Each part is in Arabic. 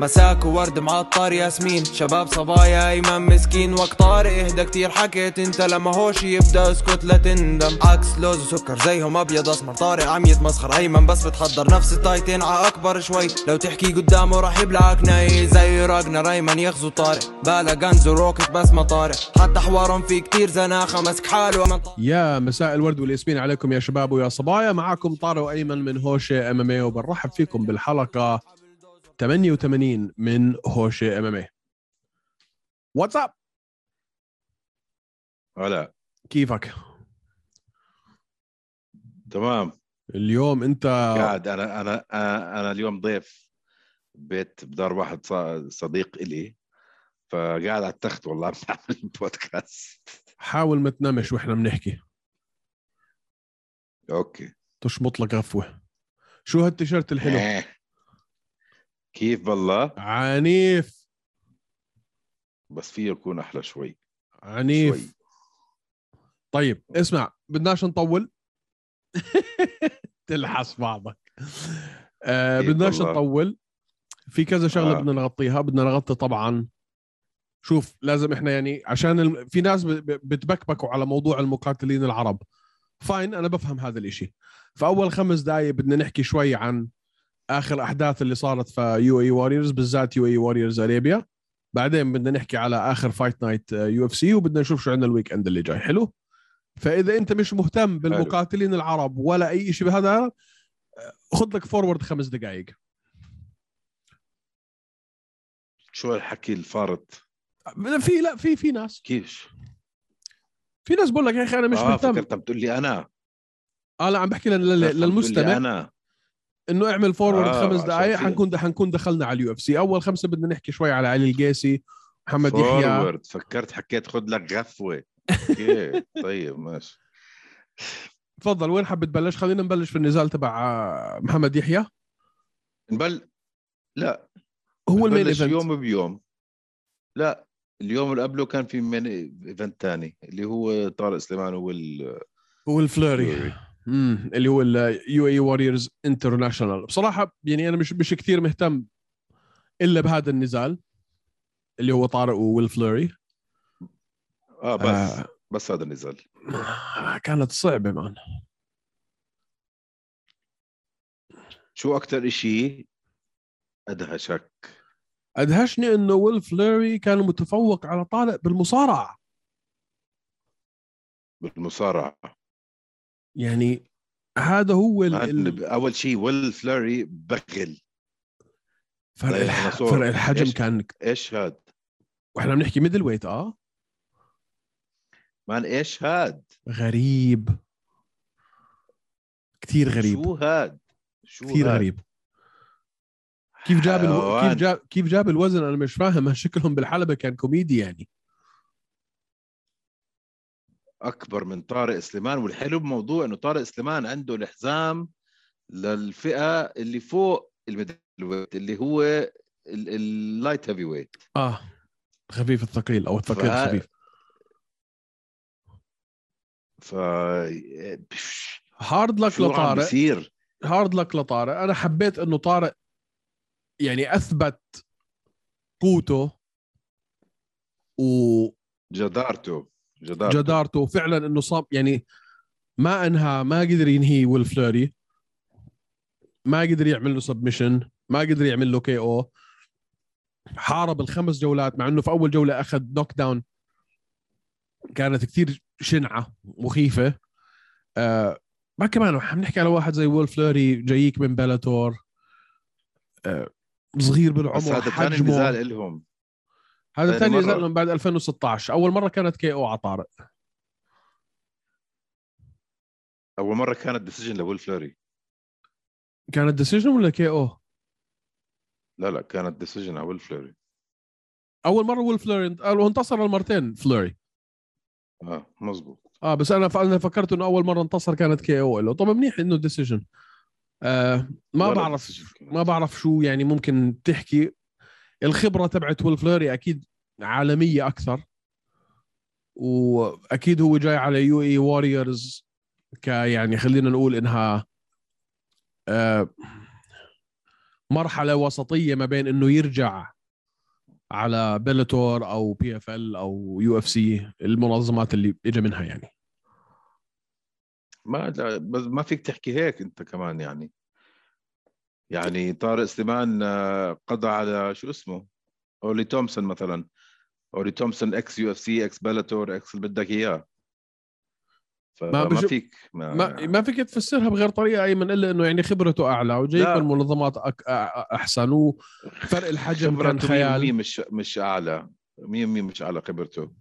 مساك وورد معطر ياسمين. شباب صبايا ايمن مسكين. وقت طارق إهدى كتير. حكيت أنت لما هوش يبدأ اسكت لا تندم. عكس لوز وسكر زيهم أبيض أسمر. طارق عم يتمسخر أيمن بس بتحضر نفس التايتين ع أكبر شوي. لو تحكي قدامه راح يبلعك ناي. زي راجنر أيمن يغزو طارق. بالا غنز وروكت بس ما طارق. حتى حوارهم في كتير زناخة. مسك حاله يا مساء الورد والياسمين عليكم يا شباب ويا صبايا. معكم طارق وأيمن من هوشه إم إم اي وبنرحب فيكم بالحلقة 88 من هوشه MMA what's up هلا. كيفك؟ تمام. اليوم انت قاعد أنا أنا أنا اليوم ضيف بيت بدار واحد صديق إلي فقاعد على التخت والله عم بعمل بودكاست حاول ما تنامش وإحنا بنحكي. أوكي. تشمط لك غفوة. شو هالتيشيرت الحلو؟ إيه. كيف بالله؟ عنيف. بس فيه يكون أحلى شوي. عنيف. شوي. طيب اسمع بدناش نطول؟ تلحس بعضك. آه إيه بدناش والله. نطول. في كذا شغلة آه. بدنا نغطيها بدنا نغطي طبعا. شوف لازم إحنا يعني عشان الم... في ناس ب... ب- بتبكبكوا على موضوع المقاتلين العرب. Fine أنا بفهم هذا الإشي. فأول خمس دقائق بدنا نحكي شوي عن آخر أحداث اللي صارت في UAE Warriors بالذات UAE Warriors Arabia بعدين بدنا نحكي على آخر Fight Night UFC وبدنا نشوف شو عندنا ال weekend اللي جاي. حلو؟ فإذا أنت مش مهتم بالمقاتلين العرب ولا أي شيء بهذا خذ لك forward خمس دقائق. شو الحكي الفارط في لا في في ناس. كيف في ناس بقول لك يا أخي أنا مش آه مهتم. فكرت عم تقول لي أنا. آه لا عم بحكي للمستمع. أنا. إنه اعمل forward آه، خمس دقائق حنكون حنكون دخلنا على ال UFC أول خمسة بدنا نحكي شوي على علي القيسي محمد يحيى. فورورد فكرت حكيت خذ لك غفوة. okay طيب ماشي. تفضل وين حاب تبلش؟ خلينا نبلش في النزال تبع آه، محمد يحيى. نبل لا. هو ال main event يوم بيوم. لا اليوم اللي قبله كان في main event ثاني اللي هو طارق سليمان وال هو الفلوري. امم اللي هو ال UAE Warriors International بصراحة يعني أنا مش مش كثير مهتم إلا بهذا النزال اللي هو طارق وويل فلوري. آه بس آه. آه. بس هذا النزال. كانت صعبة man. شو أكثر إشي أدهشك؟ أدهشني إنه ويل فلوري كان متفوق على طارق بالمصارعة. بالمصارعة. يعني هذا هو ال- أول شيء ويل فلوري بغل. فرق الح... فرق الحجم إيش؟ كان إيش هاد؟ وإحنا بنحكي middleweight آه. man إيش هاد؟ غريب. كثير غريب. شو هاد؟ شو كثير هاد؟ غريب. كيف جاب ألو... كيف جاب كيف جاب الوزن؟ أنا مش فاهم. شكلهم بالحلبة كان كوميدي يعني. أكبر من طارق سليمان والحلو بموضوع إنه طارق سليمان عنده الحزام للفئة اللي فوق ال middleweight اللي هو ال light heavyweight آه خفيف الثقيل أو الثقيل فه- الخفيف. ف hard luck لطارق. بيصير؟ hard luck لطارق. أنا حبيت إنه طارق يعني أثبت قوته وجدارته جدارته. جدارته. وفعلا إنه صاب يعني ما أنهى ما قدر ينهي ويل فلوري. ما قدر يعمل له submission ما قدر يعمل له KO. حارب الخمس جولات مع إنه في أول جولة أخذ knockdown كانت كثير شنعة مخيفه آه ما كمان عم نحكي على واحد زي ويل فلوري جايك من بلاتور آه صغير بس بالعمر هذا ثاني حجمه. نزال لهم هذا ثاني مرة. من بعد 2016 أول مرة كانت KO على طارق. أول مرة كانت decision لويل فلوري. كانت decision ولا KO؟ لا لا كانت decision على ويل فلوري. أول مرة ويل فلوري هو انتصر المرتين فلوري. آه مزبوط آه بس أنا أنا فكرت إنه أول مرة انتصر كانت KO له. طب منيح إنه decision آه ما بعرف. ما بعرف شو يعني ممكن تحكي. الخبرة تبعت ويل فلوري أكيد عالمية أكثر. وأكيد هو جاي على UAE Warriors ك يعني خلينا نقول إنها آه مرحلة وسطية ما بين إنه يرجع على بيلاتور أو بي إف إل أو UFC المنظمات اللي اجى منها يعني. ما بس ما فيك تحكي هيك أنت كمان يعني. يعني طارق سليمان آه، قضى على شو اسمه؟ اولي تومسون مثلا. اولي تومسون ex UFC ex Bellator ex اللي بدك إياه. فما بشوف- فيك ما, ما ما فيك تفسرها بغير طريقة ايمن إلا إنه يعني خبرته أعلى وجاي لا. يكون منظمات أك... أحسن وفرق الحجم كان خبرته 100% خيال مش مش أعلى. 100% مش أعلى خبرته.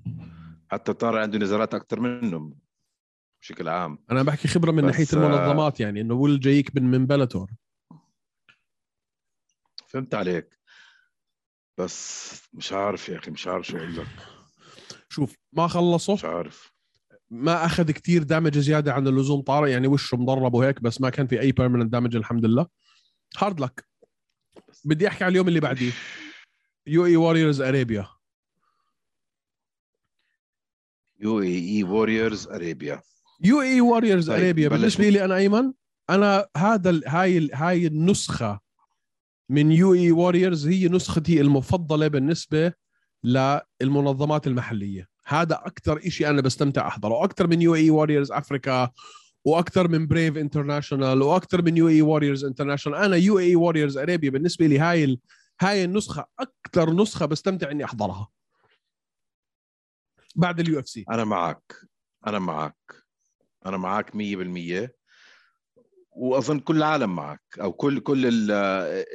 حتى طارق عنده نزالات أكثر منه بشكل عام. أنا بحكي خبرة من بس، ناحية آه، المنظمات يعني إنه ويل جايك من من بلاتور. فهمت عليك. بس مش عارف يا أخي مش عارف شو أقول لك. شوف ما خلصوا. مش عارف. ما أخذ كتير damage زيادة عن اللزوم طارق يعني وشه مضرب وهيك بس ما كان في أي permanent damage الحمد لله. hard luck بدي أحكي على اليوم اللي بعديه. يو إي واريورز ارابيا يو إي إي ووريرز ارابيا يو إي واريورز بلش. بالنسبة لي أنا أيمن أنا هذا هاي هاي النسخة من UAE Warriors هي نسختي المفضلة بالنسبة للمنظمات المحلية. هذا أكثر شيء أنا بستمتع أحضره. أكثر من UAE Warriors Africa وأكثر من Brave International وأكثر من UAE Warriors International أنا UAE Warriors Arabia بالنسبة لي هاي ال- هاي النسخة أكثر نسخة بستمتع إني أحضرها. بعد ال UFC أنا معك. أنا معك. أنا معك 100% وأظن كل العالم معك أو كل كل ال-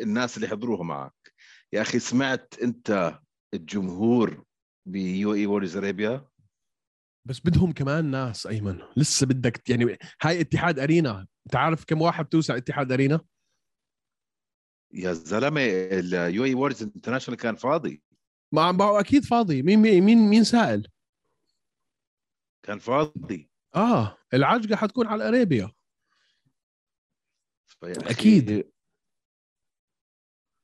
الناس اللي حضروها معك. يا أخي سمعت أنت الجمهور ب UAE Warriors Arabia بس بدهم كمان ناس أيمن. لسه بدك يعني هاي اتحاد Arena. انت عارف كم واحد بتوسع اتحاد Arena؟ يا زلمة ال UAE Warriors International كان فاضي. ما هو أكيد فاضي. مين مين مين, سائل كان فاضي. آه العجقه حتكون على الارابيا فيا أكيد.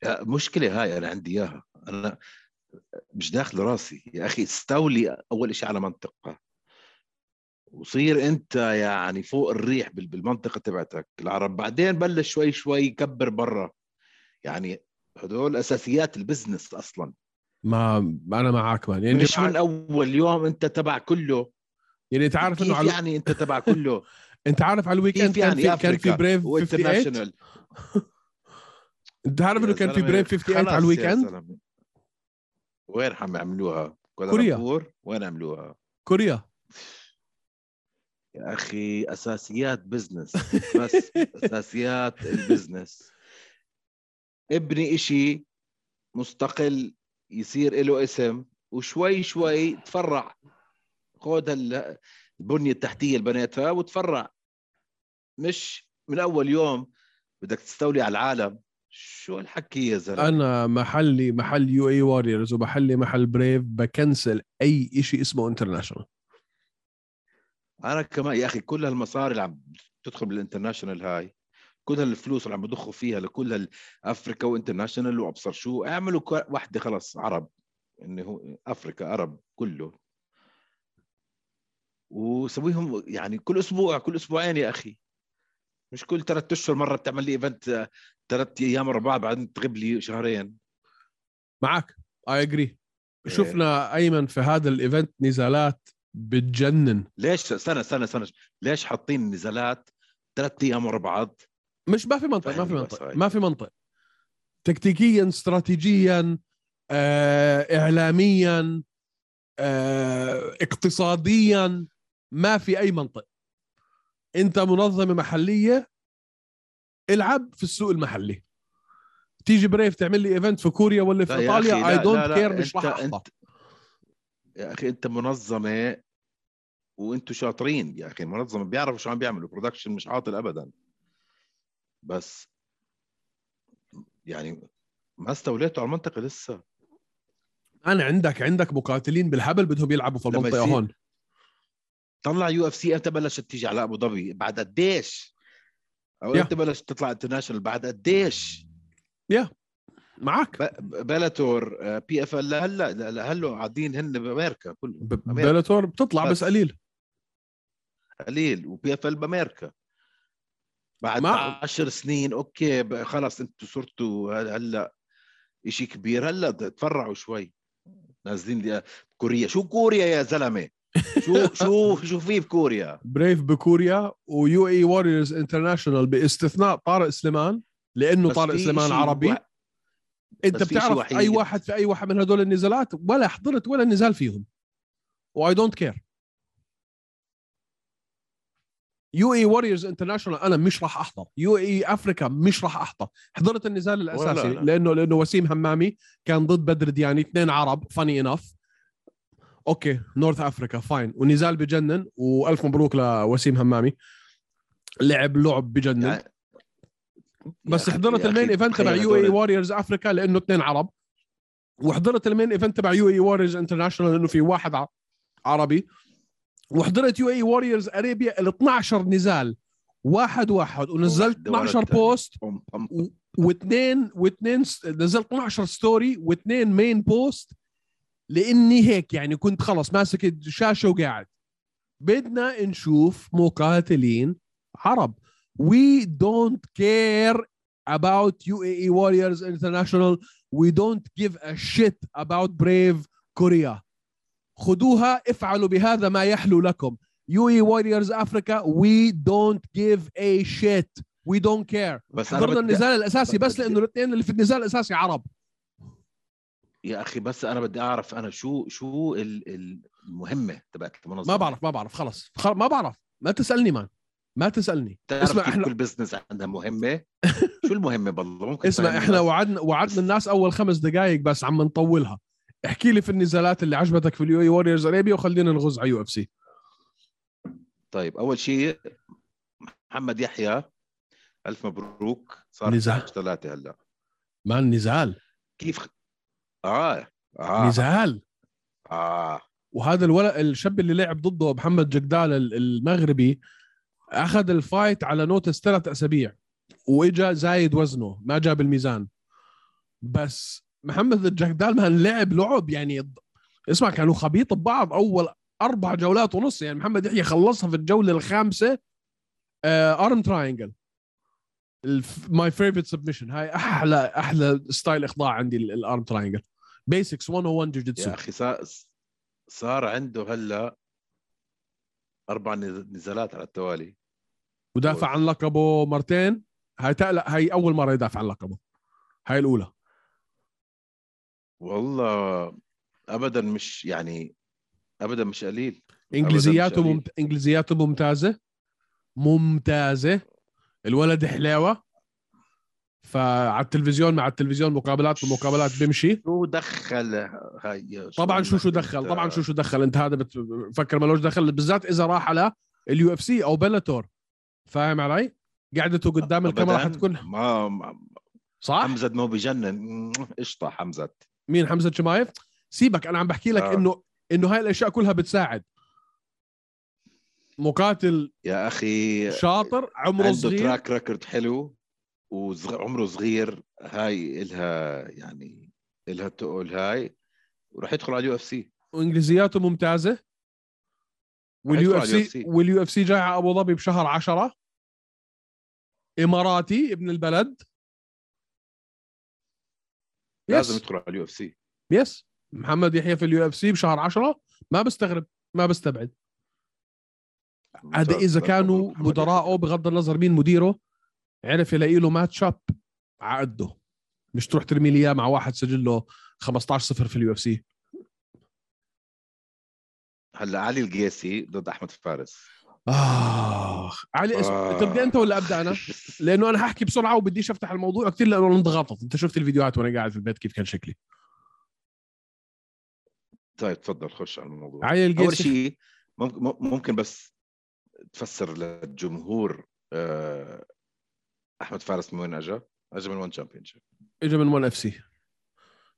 يا مشكلة هاي أنا عندي إياها. أنا مش داخل راسي. يا أخي استولي أول شيء على منطقة. وصير أنت يعني فوق الريح بال- بالمنطقة تبعتك. العرب بعدين بلش شوي شوي يكبر برا. يعني هدول أساسيات ال business أصلا. ما أنا معك man. يعني مش معك من أول يوم أنت تبع كله. يعني انت عارف انه على يعني أنت تبع كله. انت عارف على ال weekend كيف كان يعني في كان في بريف 58 و international انت عارف إنه كان في بريف 58 خلاص على ال weekend. وين عم يعملوها؟ كوريا. وين عملوها؟ كوريا. يا أخي أساسيات business بس أساسيات ال business ابني إشي مستقل يصير له اسم وشوي شوي تفرع. خذ ال- البنية التحتية اللي بنيتها وتفرع. مش من أول يوم بدك تستولي على العالم. شو الحكي يا زلمة؟ أنا محلي محل يو إي واريورز ومحلي محل بريف ب cancel أي شيء اسمه international أنا كمان يا أخي كل هالمصاري اللي عم تدخل بال international هاي كل هالفلوس اللي عم بضخوا فيها لكل هال Africa و international وأبصر شو اعملوا واحدة خلص عرب. إنه هو أفريكا عرب كله. وسويهم يعني كل أسبوع كل أسبوعين يا أخي. مش كل ثلاث أشهر مرة بتعمل لي event ثلاث أيام ورا بعض بعدين تغيب لي شهرين. معك. اي اجري. شفنا أيمن في هذا ال event نزالات بتجنن. ليش؟ سنه سنه سنه ليش حاطين نزالات ثلاث أيام ورا بعض؟ مش ما في منطق ما في منطق. ما في منطق. تكتيكيا استراتيجيا آه، اعلاميا آه، اقتصاديا ما في أي منطق. انت منظمة محلية العب في السوق المحلي. تيجي بريف تعمل لي event في كوريا ولا في إيطاليا I don't care مش راح أنت- يا أخي أنت منظمة وأنتم شاطرين يا أخي منظمة بيعرفوا شو عم بيعملوا production مش عاطل ابدا. بس يعني ما استوليتوا على المنطقة لسه. أنا عندك عندك مقاتلين بالهبل بدهم يلعبوا في المنطقة هون. طلع UFC إمتى بلشت تيجي. على أبو ظبي بعد قديش؟ أو يا. إمتى بلشت تطلع international بعد قديش؟ معك ب- Bellator آه، PFL هلا لا- هلا قاعدين هن بأمريكا كله ب- أمريكا. Bellator بتطلع بس. قليل. قليل. و PFL بأمريكا. بعد ما- 10 سنين okay خلص أنتوا صرتوا هلا شيء كبير. هلا تفرعوا شوي. نازلين لي كوريا. شو كوريا يا زلمة؟ شو شو شو في بكوريا؟ بريف بكوريا و UAE Warriors International باستثناء طارق سليمان لأنه طارق سليمان عربي. وا- أنت بتعرف. أي واحد. في أي واحد من هدول النزالات؟ ولا حضرت ولا نزال فيهم. و I don't care UAE Warriors International أنا مش راح أحضر. UAE Africa مش راح أحضر. حضرت النزال الأساسي أنا. لأنه لأنه وسيم همامي كان ضد بدر دياني اثنين عرب funny enough okay North Africa fine. ونزال بجنن وألف مبروك لوسيم همامي. لعب لعب بجنن. يعني بس حضرت ال main event تبع UAE Warriors Africa لأنه اثنين عرب. وحضرت ال main event تبع UAE Warriors International لأنه في واحد عربي. وحضرت UAE Warriors Arabia ال 12 نزال. واحد واحد. ونزلت واحدة ورا 12 التانية. post. واثنين واثنين نزلت 12 story واثنين main post. لاني هيك يعني كنت خلص ماسك الشاشه وقاعد. بدنا نشوف مقاتلين عرب. We don't care about UAE Warriors International. We don't give a shit about Brave Korea. خذوها افعلوا بهذا ما يحلو لكم. UAE Warriors Africa we don't give a shit. We don't care. بس حضرنا النزال الأساسي بس لأنه الاثنين اللي في النزال الأساسي عرب. يا أخي بس أنا بدي أعرف أنا شو شو ال- ال- المهمة تبعت المنظمة؟ ما بعرف ما بعرف خلص خل... ما بعرف. ما تسألني مان ما تسألني. اسمع إحنا كل business عندها مهمة؟ شو المهمة بالله؟ ممكن اسمع إحنا؟ وعدنا وعدنا الناس أول خمس دقائق بس عم نطولها. احكي لي في النزالات اللي عجبتك في ال UAE Warriors Arabia وخلينا نغز على UFC. طيب أول شيء محمد يحيى ألف مبروك صار نزال. 3 هلأ. man نزال. كيف. آه آه. نزال آه. وهذا الولد الشاب اللي لعب ضده محمد جقدال ال- المغربي أخذ ال fight على notice ثلاث أسابيع وإجا زايد وزنه ما جاب الميزان. بس محمد الجقدال man لعب لعب يعني اسمع كانوا خبيط ببعض أول أربع جولات ونص يعني محمد يحيى خلصها في الجولة الخامسة arm triangle my favorite submission هاي أحلى أحلى style إخضاع عندي ال arm triangle basics 101 jiu-jitsu يا أخي صار عنده هلا أربع نز- نزالات على التوالي. ودافع عن لقبه مرتين. هاي لا هاي أول مرة يدافع عن لقبه. هاي الأولى. والله ابدا مش يعني ابدا مش قليل. إنجليزياته. ممت... إنجليزياته ممتازة. ممتازة. الولد حلاوة. فعلى التلفزيون مع التلفزيون مقابلات ومقابلات بيمشي شو دخل هاي؟ طبعا شو شو دخل؟ طبعا شو شو دخل؟ انت هذا بتفكر مالوش دخل بالذات إذا راح على ال UFC أو Bellator فاهم علي؟ قعدته قدام الكاميرا. حتكون ما ما- صح؟ حمزة ما بجنن. قشطة حمزة. مين؟ حمزة شمايف؟ سيبك أنا عم بحكي لك آه. انه إنه هاي الأشياء كلها بتساعد. مقاتل يا أخي شاطر عمره عنده صغير. track record حلو. وعمره صغير هاي إلها يعني إلها تقول هاي وراح يدخل على اليو إف سي. وإنجليزياته ممتازة. واليو إف سي UFC. واليو إف سي جاي على أبو ظبي بشهر عشرة. إماراتي ابن البلد. لازم يدخل على اليو إف سي. يس محمد يحيى في ال UFC بشهر عشرة. ما بستغرب ما بستبعد. هذا إذا كانوا مدراءه بغض النظر مين مديره. عرف يلاقي له match up على قده. مش تروح ترمي لي إياه مع واحد سجل له 15 0 في ال UFC. هلأ علي القيسي ضد أحمد فارس. آخ علي اسم آه. تبدا أنت ولا أبدأ أنا؟ لأنه أنا حاحكي بسرعة وبديش أفتح الموضوع كثير لأنه أنا انضغطت. أنت شفت الفيديوهات وأنا قاعد في البيت كيف كان شكلي. طيب تفضل خش على الموضوع. علي أول القيسي شيء ممكن ممكن بس تفسر للجمهور آه، أحمد فارس من وين اجى؟ اجى من ONE Championship اجى من 1 اف سي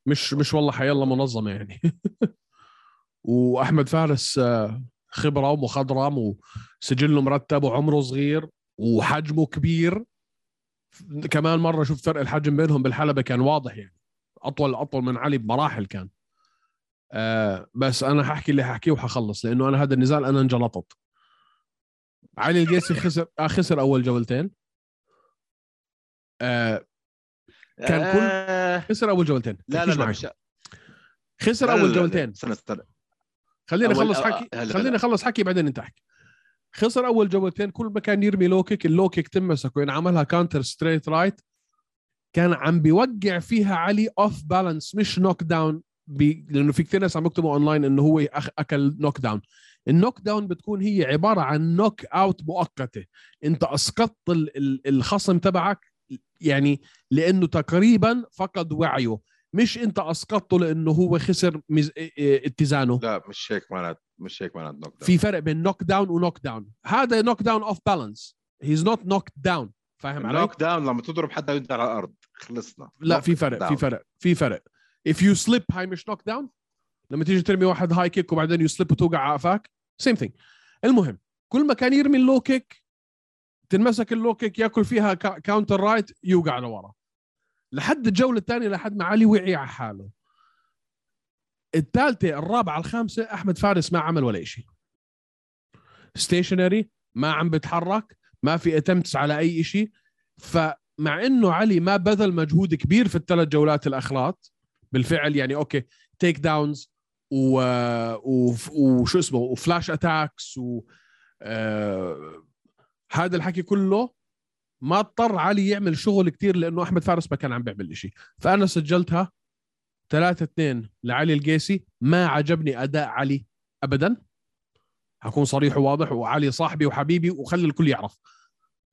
مش مش والله حيلا منظمة يعني. وأحمد فارس آه، خبرة ومخضرم وسجله مرتب وعمره صغير وحجمه كبير. كمان مرة شفت فرق الحجم بينهم بالحلبة كان واضح يعني. أطول أطول من علي بمراحل كان. آه بس أنا حاحكي اللي حاحكيه وحخلص لأنه أنا هذا النزال أنا انجلطت. علي القيسي خسر آه خسر أول جولتين. آه كان كل- آه خسر أول جولتين. لا لا لا. مش خسر أول جولتين. استنى أول- أخلص آه، حكي. هلا. أخلص حكي بعدين أنت أحكي. خسر أول جولتين. كل ما كان يرمي low kick ال low kick تمسك وين عملها counter straight right كان عم بيوقع فيها علي off balance مش knockdown بي... لأنه في كثير ناس عم يكتبوا اونلاين إنه هو أخ... أكل knockdown ال knockdown بتكون هي عبارة عن knockout مؤقتة. أنت أسقطت ال... ال... الخصم تبعك يعني لأنه تقريبا فقد وعيه. مش أنت أسقطته لأنه هو خسر مز... اتزانه. لا مش هيك معنات مش هيك معنات نوك داون في فرق بين نوك داون ونوك داون هذا نوك داون اوف بالانس he's not knockdown فاهم علي؟ نوك داون لما تضرب حدا وانت على الأرض. خلصنا. لا في فرق في down. فرق في فرق. If you slip هاي مش knockdown لما تيجي ترمي واحد هاي kick وبعدين you slip وتوقع على قفاك same thing المهم كل ما كان يرمي ال low kick تنمسك ال low kick ياكل فيها counter right يوقع لورا لحد الجولة الثانية لحد ما علي وعي على حاله. الثالثة الرابعة الخامسة أحمد فارس ما عمل ولا شيء stationary ما عم بتحرك ما في attempts على أي شيء فمع إنه علي ما بذل مجهود كبير في الثلاث جولات الأخرات بالفعل يعني okay takedowns. و... وشو اسمه و flash attacks و آه... هذا الحكي كله ما اضطر علي يعمل شغل كتير لأنه أحمد فارس ما كان عم بيعمل شيء فأنا سجلتها 3 2 لعلي القيسي. ما عجبني أداء علي ابدا. حكون صريح وواضح وعلي صاحبي وحبيبي وخلي الكل يعرف.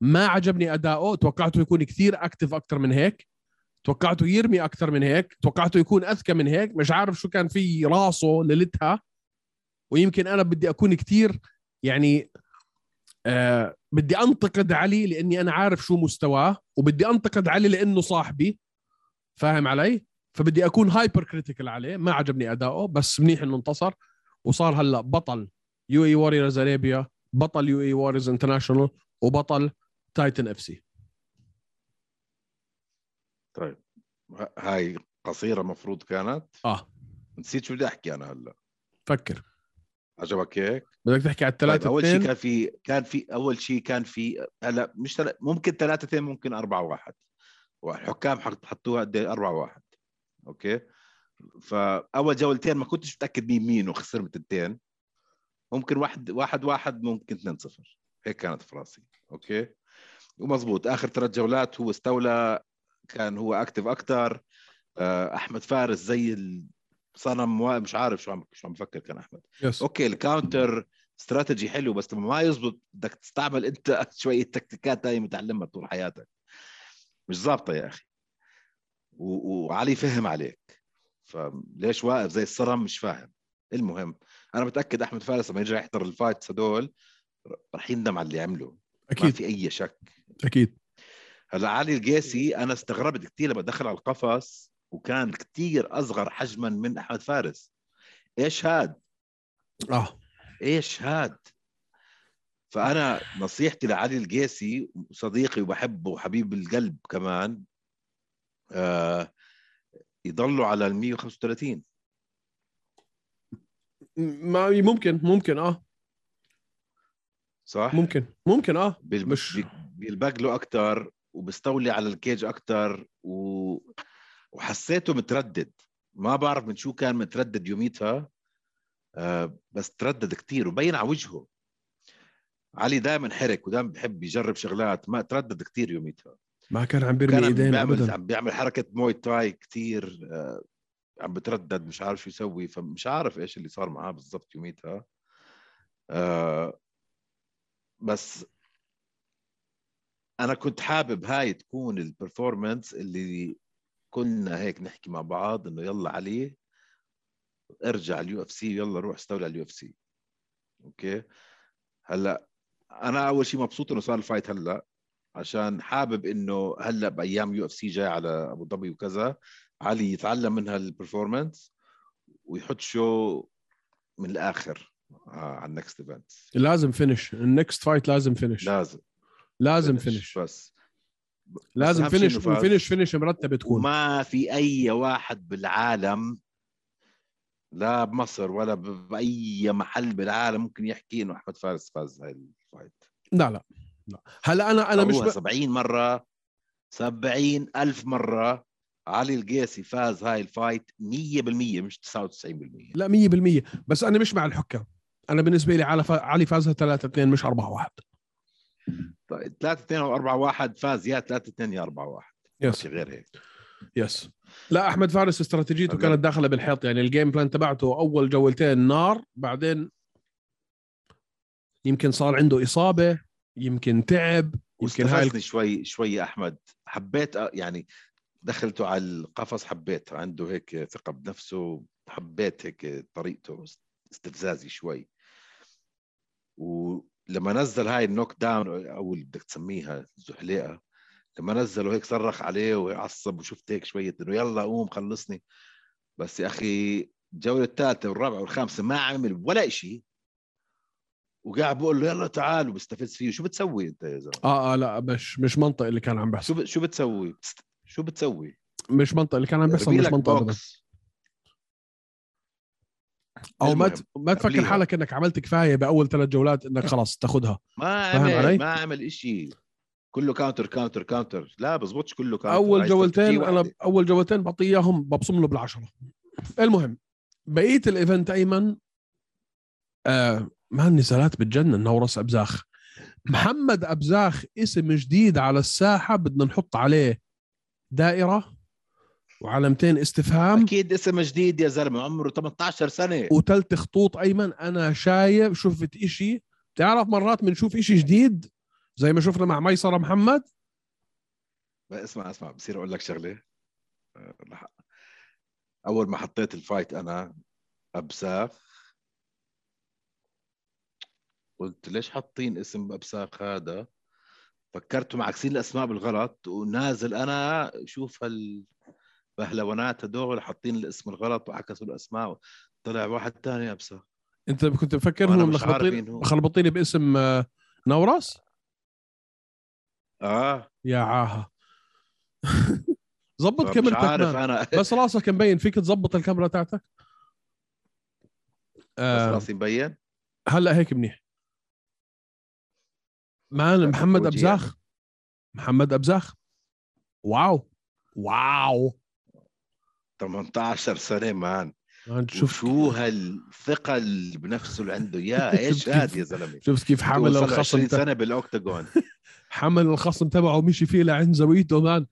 ما عجبني أداؤه. توقعته يكون كثير أكتف أكثر من هيك. توقعته يرمي أكثر من هيك. توقعته يكون أذكى من هيك. مش عارف شو كان في راسه ليلتها. ويمكن أنا بدي أكون كثير يعني آه بدي أنتقد علي لأني أنا عارف شو مستواه وبدي أنتقد علي لأنه صاحبي. فاهم علي؟ فبدي أكون hypercritical عليه ما عجبني أداؤه بس منيح إنه انتصر. وصار هلأ بطل UAE Warriors Arabia بطل UAE Warriors International وبطل Titan FC طيب. هاي قصيرة مفروض كانت. آه. نسيت شو بدي أحكي أنا هلأ. فكر. عجبك هيك؟ بدك تحكي على طيب الثلاثة أول شيء كان في كان في أول شيء كان في هلا مش تل... ممكن ثلاثة اثنين ممكن أربعة واحد. والحكام حط- حطوها قد إيه؟ أربعة واحد. okay؟ فأول جولتين ما كنتش متأكد مين مين وخسر بالتنتين ممكن واحد واحد واحد ممكن 2 0 هيك كانت في راسي okay؟ ومزبوط. آخر ثلاث جولات هو استولى كان هو active أكثر أحمد فارس زي وا- مش عارف شو عم شو عم بفكر كان أحمد. yes okay ال counter strategy حلو بس لما ما يزبط. بدك تستعمل أنت شوية تكتيكات هاي متعلمها طول حياتك. مش ظابطة يا أخي. و- وعلي فهم عليك. فليش واقف زي الصرم؟ مش فاهم. المهم أنا متأكد أحمد فارس لما يرجع يحضر الفايتس هدول رح يندم على اللي عمله. ما أكيد. في أي شك. أكيد. هلأ علي القيسي أنا استغربت كثير لما دخل على القفص. وكان كثير أصغر حجما من أحمد فارس. إيش هاد؟ آه. إيش هاد؟ فأنا نصيحتي لعلي القيسي صديقي وبحبه وحبيب القلب كمان آه يضلوا على ال 135 ما ممكن ممكن آه. صح؟ ممكن ممكن آه. بال- مش- بي- بيلبق له أكثر وبيستولي على الكيج أكثر و... وحسيته متردد. ما بعرف من شو كان متردد يوميتها. آه بس تردد كثير وبين على وجهه. علي دائما حرك ودائما بحب يجرب شغلات. ما تردد كثير يوميتها. ما كان عم بيرمي إيدين بيعمل عم بيعمل حركة Muay Thai كثير آه عم بتردد مش عارف شو يسوي. فمش عارف إيش اللي صار معاه بالضبط يوميتها. آه بس أنا كنت حابب هاي تكون ال performance اللي كنا هيك نحكي مع بعض إنه يلا علي ارجع ال UFC يلا روح استولى على ال UFC. okay؟ هلأ أنا أول شيء مبسوط إنه صار ال fight هلأ عشان حابب إنه هلأ بأيام UFC جاي على أبو ظبي وكذا علي يتعلم من هال performance ويحط show من الآخر آه على النكست ايفنت لازم فينش النكست فايت لازم فينش لازم. لازم finish بس. لازم finish. و finish finish مرتبه تكون. وما في أي واحد بالعالم لا بمصر ولا بأي محل بالعالم ممكن يحكي إنه أحمد فارس فاز هاي ال fight. لا لا لا. هلا أنا أنا مش ب... 70 مرة 70 ألف مرة علي القيسي فاز هاي ال fight 100% مش 99% لا 100% بس أنا مش مع الحكام أنا بالنسبة لي على فا... علي فازها 3 2 مش 4 1 طيب 3 2 أو 4 1 فاز يا 3 2 يا 4 1 yes غير هيك. yes لا أحمد فارس استراتيجيته. كانت داخلة بالحيط يعني ال game plan تبعته أول جولتين نار بعدين يمكن صار عنده إصابة يمكن تعب يمكن هاي شوي شوي أحمد. حبيت أ- يعني دخلته على القفص حبيت عنده هيك ثقة بنفسه حبيت هيك طريقته استفزازي شوي. ولما نزل هاي النوك داون أو اللي بدك تسميها زحليقة لما نزله هيك صرخ عليه وعصب وشفت هيك شوية إنه يلا قوم خلصني. بس يا أخي الجولة الثالثة والرابعة والخامسة ما عمل ولا شيء وقاعد بقول له يلا تعال وبستفز فيه. شو بتسوي أنت يا زلمة؟ آه آه لا مش مش منطق اللي كان عم شو بيحصل. ب... شو بتسوي. شو بتسوي؟ مش منطق اللي كان عم بيحصل مش منطق أو ما. ما تفكر. حالك إنك عملت كفاية بأول ثلاث جولات إنك خلاص تاخذها ما عمل علي؟ ما عمل إشي كله counter counter counter لا بزبطش كله counter أول جولتين أنا. أول جولتين بعطيه إياهم ببصم له بالعشرة المهم بقية ال event أيمن آه ما النزالات بتجنن نورس أبزاخ محمد أبزاخ اسم جديد على الساحة بدنا نحط عليه دائرة وعلامتين استفهام. أكيد اسم جديد يا زلمة عمره 18 سنة. وثلاث خطوط أيمن أنا شايف شفت إشي. تعرف مرات بنشوف إشي جديد؟ زي ما شفنا مع ميسرة محمد. اسمع اسمع بصير أقول لك شغلة. رح- أول ما حطيت الفايت أنا أبساخ. قلت ليش حاطين اسم أبساخ هذا؟ فكرتوا معكسين الأسماء بالغلط ونازل أنا شوف هالبهلونات هدول حاطين الاسم الغلط وعكسوا الأسماء طلع واحد تاني ابساخ أنت كنت مين هو. مخربطيني باسم آه، نورس آه. يا عاها زبط مش كاميرتك عارف. أنا. بس راسك مبين فيك تزبط الكاميرا تاعتك؟ بس آه. راسي مبين؟ هلا هيك منيح. man محمد أبزاخ. محمد أبزاخ. wow. wow. 18 سنة man. man شوف شو هالثقه اللي بنفسه اللي عنده. اياه إيش هاد يا زلمة؟ شفت كيف حمل الخصم 20 تا- سنة بال octagon حمل الخصم تبعه ومشي فيه لعند زاويته man.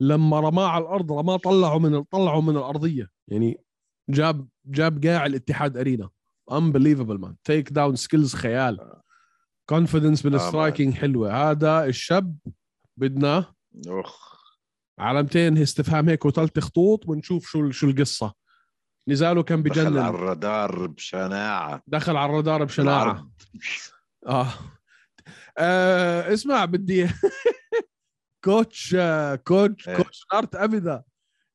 لما رماه على الأرض رماه طلعه من طلعه من الأرضية. يعني جاب جاب قاع الاتحاد arena. Unbelievable man. takedown skills خيال. confidence بال striking حلوة. هذا الشاب بدنا اخ علامتين استفهام هيك وثلاث خطوط ونشوف شو شو القصة. نزاله كان دخل على بجنن الرادار بشناعة. دخل على الرادار بشناعة. آه. آه اسمع بدي coach آه coach إيه. coach نارت ابدا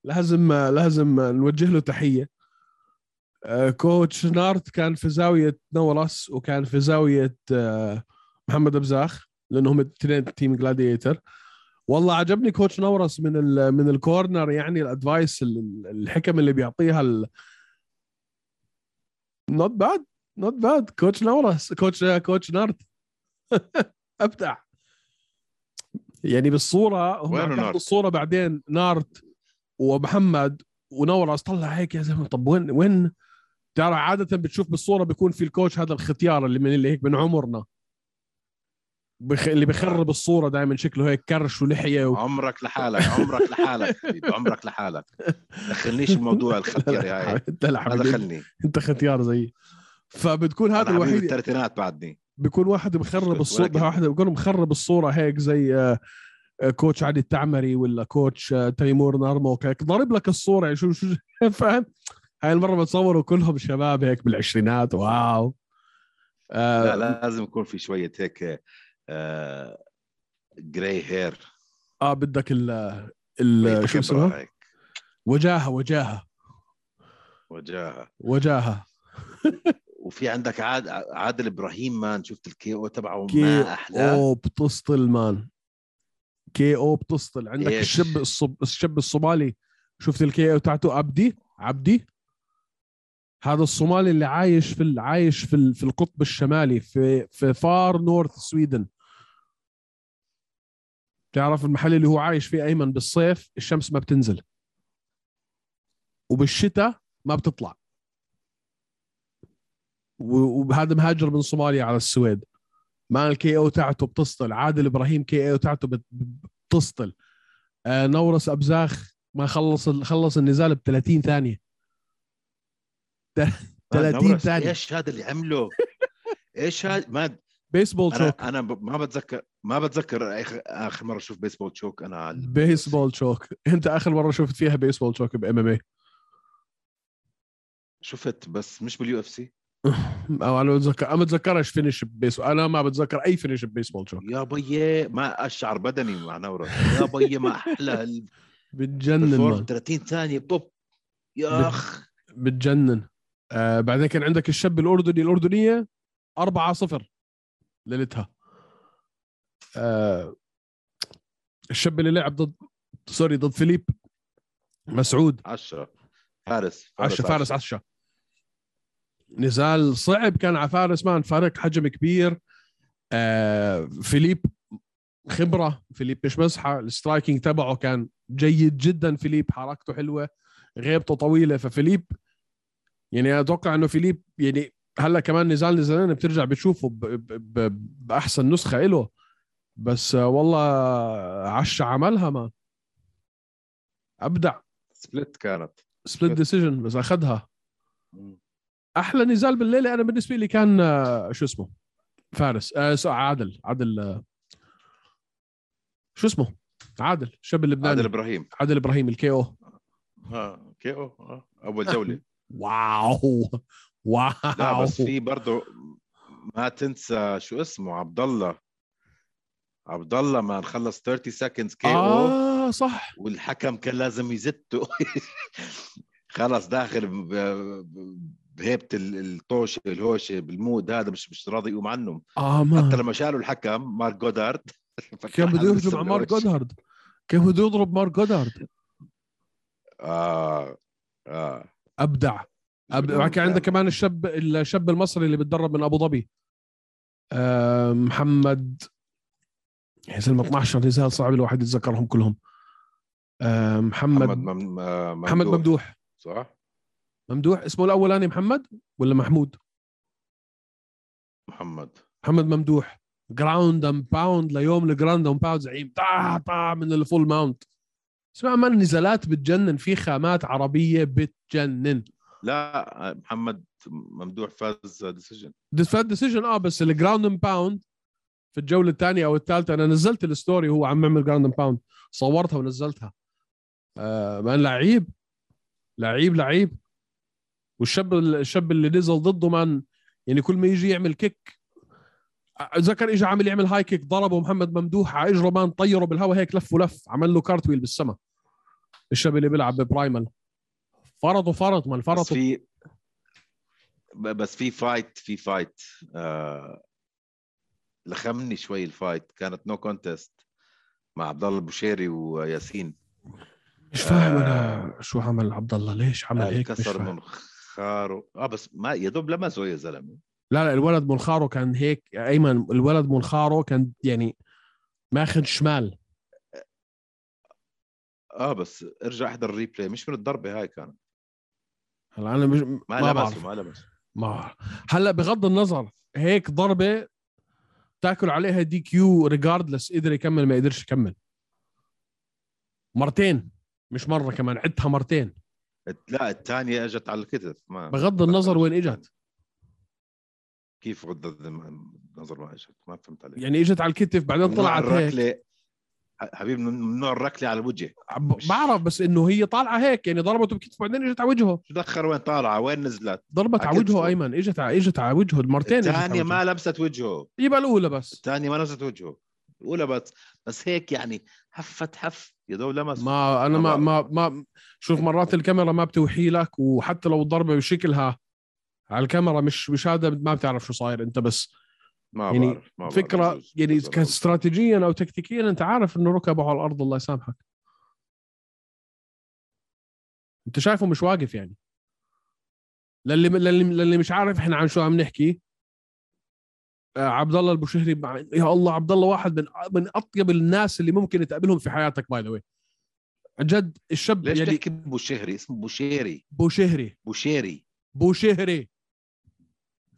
لازم لازم نوجه له تحية. آه coach نارت كان في زاوية نورس وكان في زاوية آه محمد أبزاخ لأنهم الاثنين Team Gladiator والله عجبني coach نورس من من ال corner يعني ال advice ال- الحكم اللي بيعطيها ال. not bad not bad coach نورس coach coach نارت. أبدع. يعني بالصورة هم الصورة بعدين نارت ومحمد ونورس. طلع هيك يا زلمة. طب وين وين؟ ترى عادة بتشوف بالصورة بيكون في الكوتش هذا الختيار اللي من اللي هيك من عمرنا. بخ... اللي بخرب الصورة دائما شكله هيك كرش ولحية و... عمرك لحالك عمرك لحالك عمرك لحالك. دخلنيش بموضوع الختيري هاي انت لا ما دخلني. انت ختيار زي فبتكون هذا الوحيد الثلاثينات بعدني. بيكون واحد مخرب الصورة واحد بيكون مخرب الصورة هيك زي آه، آه، coach علي التعمري ولا coach آه، تيمور نارموك هيك. ضارب لك الصورة يعني شو شو فاهم؟ هاي المرة بتصوروا كلهم شباب هيك بالعشرينات wow. لا آه, لازم يكون في شوية هيك gray hair آه بدك ال ال شو اسمه وجاهة وجاهة. وجاهة. وجاهة. وفي عندك عاد عادل إبراهيم man شفت ال KO تبعه؟ ما احلاه أو بتسطل man. KO بتسطل. عندك إيش؟ الشاب الصب... الشاب الصومالي. شفت ال KO تاعته؟ عبدي؟ عبدي؟ هذا الصومالي اللي عايش في. عايش في. في القطب الشمالي في في far north Sweden. تعرف المحل اللي هو عايش فيه أيمن بالصيف الشمس ما بتنزل. وبالشتاء ما بتطلع. وهذا مهاجر من صوماليا على السويد. ما ال KO تاعته بتسطل عادل إبراهيم KO تاعته بت- بتسطل آه نورس أبزاخ ما خلص خلص النزال ب 30 ثانية 30 نورس، ثانية. إيش هذا اللي عمله؟ إيش هذا؟ ما buggy أنا choke أنا ب- ما بتذكر ما بتذكر آخر- آخر مرة أشوف baseball choke أنا على baseball choke أنت آخر مرة شفت فيها baseball choke بـ MMA شفت بس مش بال UFC أو أنا بتذكر أنا بتذكرش finish ب baseball أنا ما بتذكر أي finish ب baseball choke يا بيي ما أشعر بدني مع نورس يا بيي ما أحلى ال- بتجنن ال form man. 30 ثانية بوب. يا أخ. بتجنن. آه بعدين كان عندك الشاب الأردني الأردنية 4 0 ليلتها. آه الشاب اللي لعب ضد سوري ضد فيليب مسعود. 10 فارس عشا فارس عشا نزال صعب كان على فارس man فرق حجم كبير. آه فيليب خبرة فيليب مش مزحة. ال striking تبعه كان جيد جدا فيليب حركته حلوة غيبته طويلة. ففيليب يعني أتوقع إنه فيليب يعني هلا كمان نزال نزالين بترجع بتشوفه ب ب ب بأحسن نسخة له بس آه، والله عشا عملها ما. أبدع. split كانت. split decision بس أخذها. أحلى نزال بالليلة أنا بالنسبة لي كان آه، شو اسمه؟ فارس. آه so- عادل. عادل آه، شو اسمه؟ عادل. الشاب اللبناني. عادل إبراهيم. عادل إبراهيم ال KO ها كي أو آه. أول جوله واو. واو لا بس في برضه ما تنسى شو اسمه عبد الله عبد الله ما نخلص 30 سكندز كي أو آه صح. والحكم كان لازم يزته. خلص داخل بهيبة ال- الطوشه الهوشه بالمود هذا مش مش راضي يقوم عنهم حتى ما. لما شالوا الحكم مارك جودارد. كان بده يهجم على مارك جودهارد كان بده يضرب مارك جودهارد آه آه. أبدع. كان عندك كلام. كمان الشاب الشاب المصري اللي بتدرب من أبو ظبي. آه محمد يا زلمه 12 نزال صعب الواحد يتذكرهم كلهم. آه محمد محمد مم... آه، محمد ممدوح. صح؟ ممدوح؟ اسمه الأولاني محمد ولا محمود؟ محمد. محمد ممدوح. ground and pound ليوم ال ground and pound زعيم. طا طا من ال full mount. اسمع من نزالات بتجنن في خامات عربية بتجنن. لا محمد ممدوح فاز decision فات decision آه بس ال ground and pound في الجولة الثانية أو الثالثة أنا نزلت ال story هو عم يعمل ground and pound صورتها ونزلتها. آه man لعيب لعيب لعيب. والشاب الشاب اللي نزل ضده مان يعني كل ما يجي يعمل kick ذكر اجى عامل يعمل هاي kick ضربه محمد ممدوح على اجره man طيره بالهواء هيك لف ولف عمل له cartwheel بالسما. الشاب اللي بيلعب ب Primal. فرضوا فرض من بس فرضوا في بس في fight في fight آه لخمني شوي ال fight كانت no contest مع عبد الله البشيري وياسين. مش فاهم آه. أنا شو عمل عبد الله ليش عمل هيك؟ كسر منخاره. آه بس ما يا دوب لمسه يا زلمة. لا لا الولد منخاره كان هيك أيمن الولد منخاره كان يعني ماخذ شمال. آه بس ارجع احضر ال replay مش من الضربة هاي كانت. هلا أنا مش ما, ما لمسه ما لمسه ما. هلا بغض النظر هيك ضربة تاكل عليها DQ regardless قدر يكمل ما قدرش يكمل. مرتين مش مرة كمان عدتها مرتين. لا الثانية إجت على الكتف ما بغض النظر وين إجت. كيف بغض النظر ما إجت؟ ما فهمت عليك. يعني إجت على الكتف بعدين طلعت هيك. حبيبي ممنوع الركلة على الوجه بعرف بس إنه هي طالعة هيك يعني ضربته بكتفه بعدين إجت على وجهه. شو دخل؟ وين طالعة؟ وين نزلت؟ ضربت على وجهه. أيمن إجت على إجت على وجهه مرتين الثانية. ما لمست وجهه. يبقى الأولى بس. الثانية ما لمست وجهه. الأولى بس. بس هيك يعني حفت حف. يا دوب لمس. ما أنا ما ما ما ما شوف مرات الكاميرا ما بتوحي لك وحتى لو الضربة بشكلها على الكاميرا مش مش هذا ما بتعرف شو صاير أنت بس. ما يعني بعرف ما بعرف. فكرة بجوز- يعني بجوز أنا كاستراتيجيا أو تكتيكيا أنت عارف إنه ركبه على الأرض الله يسامحك. أنت شايفه مش واقف يعني. للي للي, للي مش عارف إحنا عن شو عم نحكي. آه، عبد الله البوشهري مع- يا الله عبد الله واحد من من أطيب الناس اللي ممكن تقابلهم في حياتك by the way جد الشاب ليش يعني تحكي بوشهري؟ اسمه بوشيري بوشهري. بوشيري بوشهري.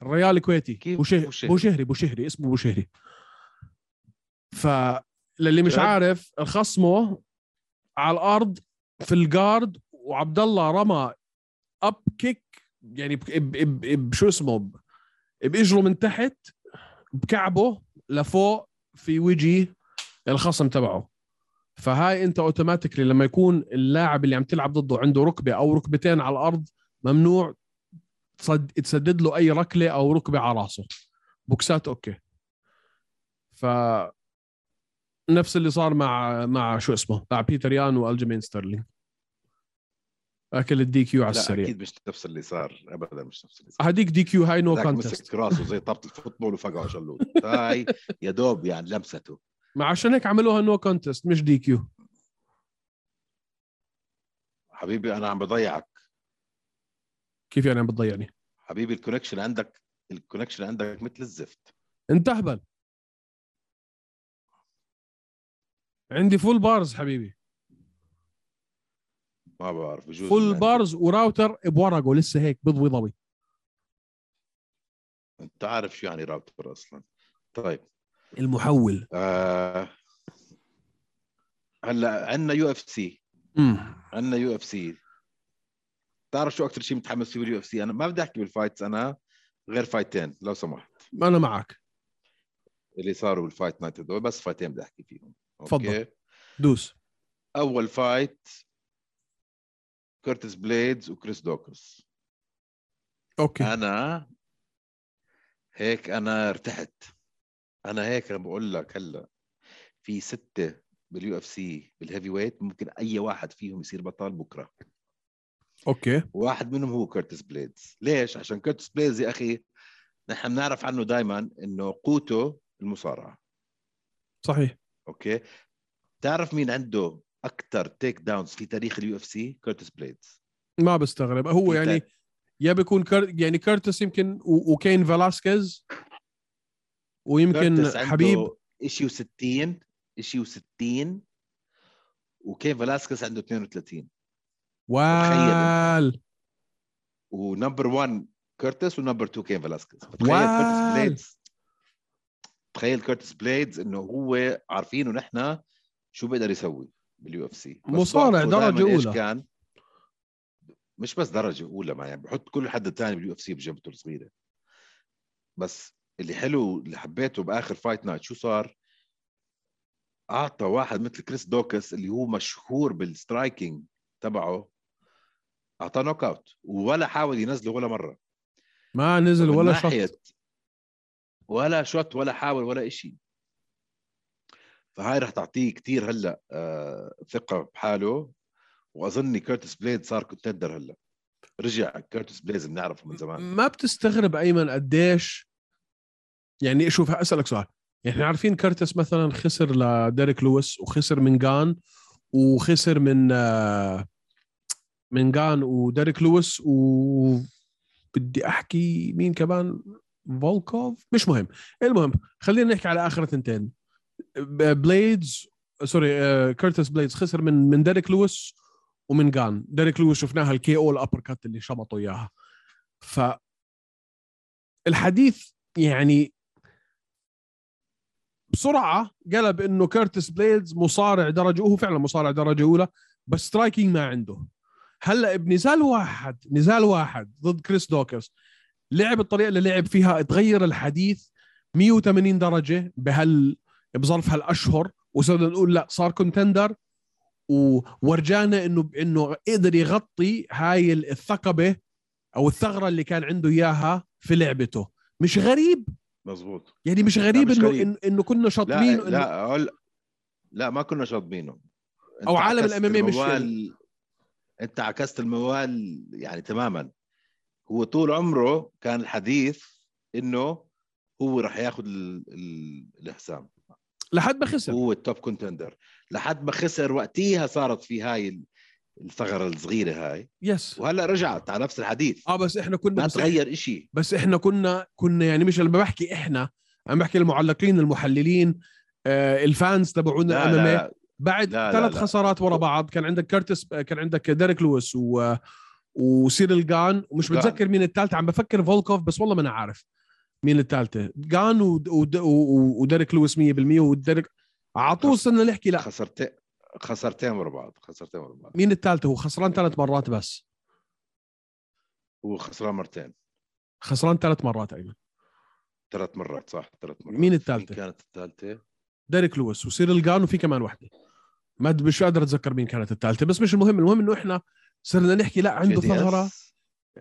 الريال الكويتي بوشه... بوشهري؟ بوشهري بوشهري اسمه بوشهري فللي مش جد؟ عارف خصمه على الأرض في ال guard وعبد الله رمى up kick يعني ب... ب... ب... ب... شو اسمه. بإجره من تحت بكعبه لفوق في وجه الخصم تبعه فهاي أنت automatically لما يكون اللاعب اللي عم تلعب ضده عنده ركبة أو ركبتين على الأرض ممنوع. تسدد له أي ركلة أو ركبة على راسه. بوكسات okay. ف نفس اللي صار مع مع شو اسمه؟ مع بيتر يان والجمين ستيرلينج أكل ال DQ على لا السريع. أكيد مش نفس اللي صار. ابدا مش نفس اللي صار. هديك DQ هاي no contest مسك راسه زي طابه ال football وفقعه شلوت. هاي يا دوب يعني لمسته. ما عشان هيك عملوها no contest مش DQ حبيبي أنا عم بضيعك. كيف يعني عم بتضيعني؟ حبيبي ال connection عندك ال connection عندك مثل الزفت. انت أهبل. عندي full bars حبيبي. ما بعرف بجوز full. bars و router بورقه لسه هيك بضوي ضوي انت عارف شو يعني راوتر أصلا. طيب. المحول. آه هلا عندنا UFC. عندنا UFC. تعرف شو أكثر شيء متحمس فيه بال UFC؟ أنا ما بدي أحكي بال fights أنا غير فايتين لو سمحت. أنا معك. اللي صاروا بال Fight Night هدول بس فايتين بدي أحكي فيهم. تفضل. دوس. أول fight كورتس بليدز وكريس دوكس okay. أنا هيك أنا ارتحت. أنا هيك بقول لك هلأ في ستة بال UFC بال heavyweight ممكن أي واحد فيهم يصير بطل بكرة. okay. واحد منهم هو كورتس بليدز. ليش؟ عشان كورتس بليدز يا أخي نحن بنعرف عنه دائما إنه قوته المصارعة. صحيح. okay. تعرف مين عنده أكثر takedowns في تاريخ ال UFC؟ كورتس بليدز. ما بستغرب. هو يعني يا بيكون كر... يعني كيرتس يمكن و... وكين فلاسكيز ويمكن حبيب. شيء و60 شيء و60 وكين فلاسكيز عنده 32 وال و number 1 كورتس و number 2 كين فلاسكيز فتخيل وال. كورتس بليدز تخيل كورتس بليدز إنه هو عارفينه نحن شو بيقدر يسوي بال UFC مصارع درجة أولى. كان؟ مش بس درجة أولى ما يعني بحط كل حد تاني بال UFC بجبهته الصغيرة. بس اللي حلو اللي حبيته بآخر Fight Night شو صار؟ أعطى واحد مثل كريس دوكس اللي هو مشهور بال striking تبعه أعطاه knockout ولا حاول ينزله ولا مرة. ما نزل ولا shoot. ولا shoot ولا حاول ولا إشي. فهاي رح تعطيه كتير هلأ آه ثقة بحاله. وأظني كيرتس بليد صار contender هلأ. رجع كيرتس بليز بنعرفه من زمان. ما بتستغرب أيمن قديش؟ يعني شوف أسألك سؤال. يعني إحنا عارفين كرتس مثلا خسر لديريك لويس وخسر من جان وخسر من آه، من جان وديريك لويس وبدي أحكي مين كمان؟ فولكوف؟ مش مهم. المهم خلينا نحكي على آخر تنتين ب- بليدز sorry آه، كرتس بليدز خسر من من ديريك لويس ومن جان. ديريك لويس شفناها ال KO ال uppercut اللي شمطوا إياها. ف الحديث يعني بسرعة قلب انه كيرتس بليدز مصارع درجة وهو فعلا مصارع درجة أولى بس striking ما عنده. هلأ بنزال واحد نزال واحد ضد كريس دوكرز. لعب الطريقة اللي لعب فيها تغير الحديث 180 درجة بهال بظرف هالأشهر وصرنا نقول لا صار contender وورجانا إنه إنه قدر يغطي هاي الثقبة أو الثغرة اللي كان عنده إياها في لعبته. مش غريب؟ مزبوط يعني مش غريب مش إنه غريب. إنه- إنه كنا لا شاطمين إنه لا أقول لا ما كنا شاطبينه أو عالم عكست ال MMA مش انت عكست الموال يعني تماما. هو طول عمره كان الحديث إنه هو راح ياخذ ال... ال... الحزام لحد ما خسر. هو ال top contender لحد ما خسر وقتها صارت في هاي ال- الثغرة الصغيرة هاي. yes وهلأ رجعت على نفس الحديث. آه بس إحنا كنا ما تغير إشي. بس إحنا كنا كنا يعني مش لما بحكي إحنا أنا بحكي المعلقين المحللين آه، ال fans تبعون لا. بعد لا، لا، ثلاث لا. خسارات ورا بعض. كان عندك كارتس كان عندك ديريك لويس و وسيريل جان ومش. متذكر مين الثالثه عم بفكر فولكوف بس والله ما أنا عارف مين الثالثه جان و... و... و... وديريك لويس 100% وديريك اعطوه استنى نحكي لا. خسرتين خسرتين ورا بعض خسرتين ورا بعض. مين الثالثه هو خسران ثلاث مرات بس. وخسران مرتين. خسران ثلاث مرات ايمن ثلاث مرات صح ثلاث مرات. مين الثالثة؟ كانت الثالثة؟ ديريك لويس وسيريل جان وفي كمان واحدة ما مش قادر أتذكر مين كانت الثالثة بس مش المهم المهم إنه إحنا صرنا نحكي لا عنده؟ ثغرة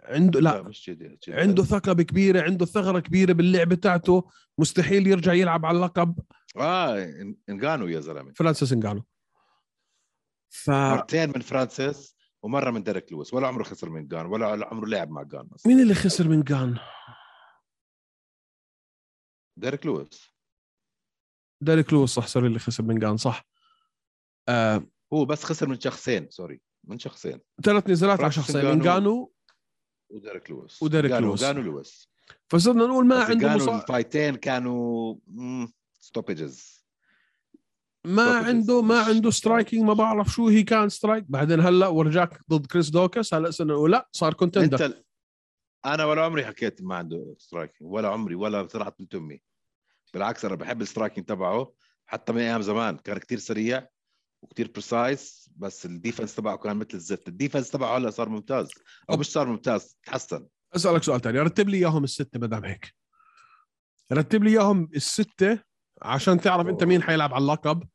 عنده لا مش جدي عنده ثقة كبيره عنده ثغرة كبيرة باللعب بتاعته مستحيل يرجع يلعب على اللقب. آه إنغانو يا زلمة. فرانسيس انجانو ف مرتين من فرانسيس ومرة من ديريك لويس. ولا عمره خسر من جان ولا عمره لعب مع جان أصلاً. مين اللي خسر من جان ديريك لويس. ديريك لويس صح sorry اللي خسر من جان صح. آه، هو بس خسر من شخصين sorry من شخصين. ثلاث نزالات على شخصين. انجانو وديريك لويس. وديريك لويس. جانو لويس. فصرنا نقول ما عنده جانو مصا... ال fight ين كانوا stoppages ما stoppages. عنده ما عنده striking ما بعرف شو هي كان strike بعدين هلا ورجاك ضد كريس دوكس هلا صرنا نقول لا صار أنت contender ال... أنا ولا عمري حكيت ما عنده striking ولا عمري ولا طلعت من تمي بالعكس أنا بحب ال striking تبعه حتى من أيام زمان كان كتير سريع. وكتير precise بس ال defense تبعه كان مثل الزفت. ال defense تبعه هلا صار ممتاز. أو مش صار ممتاز تحسن. أسألك سؤال ثاني رتب لي إياهم الستة ما دام هيك. رتب لي إياهم الستة عشان تعرف أنت مين حيلعب على اللقب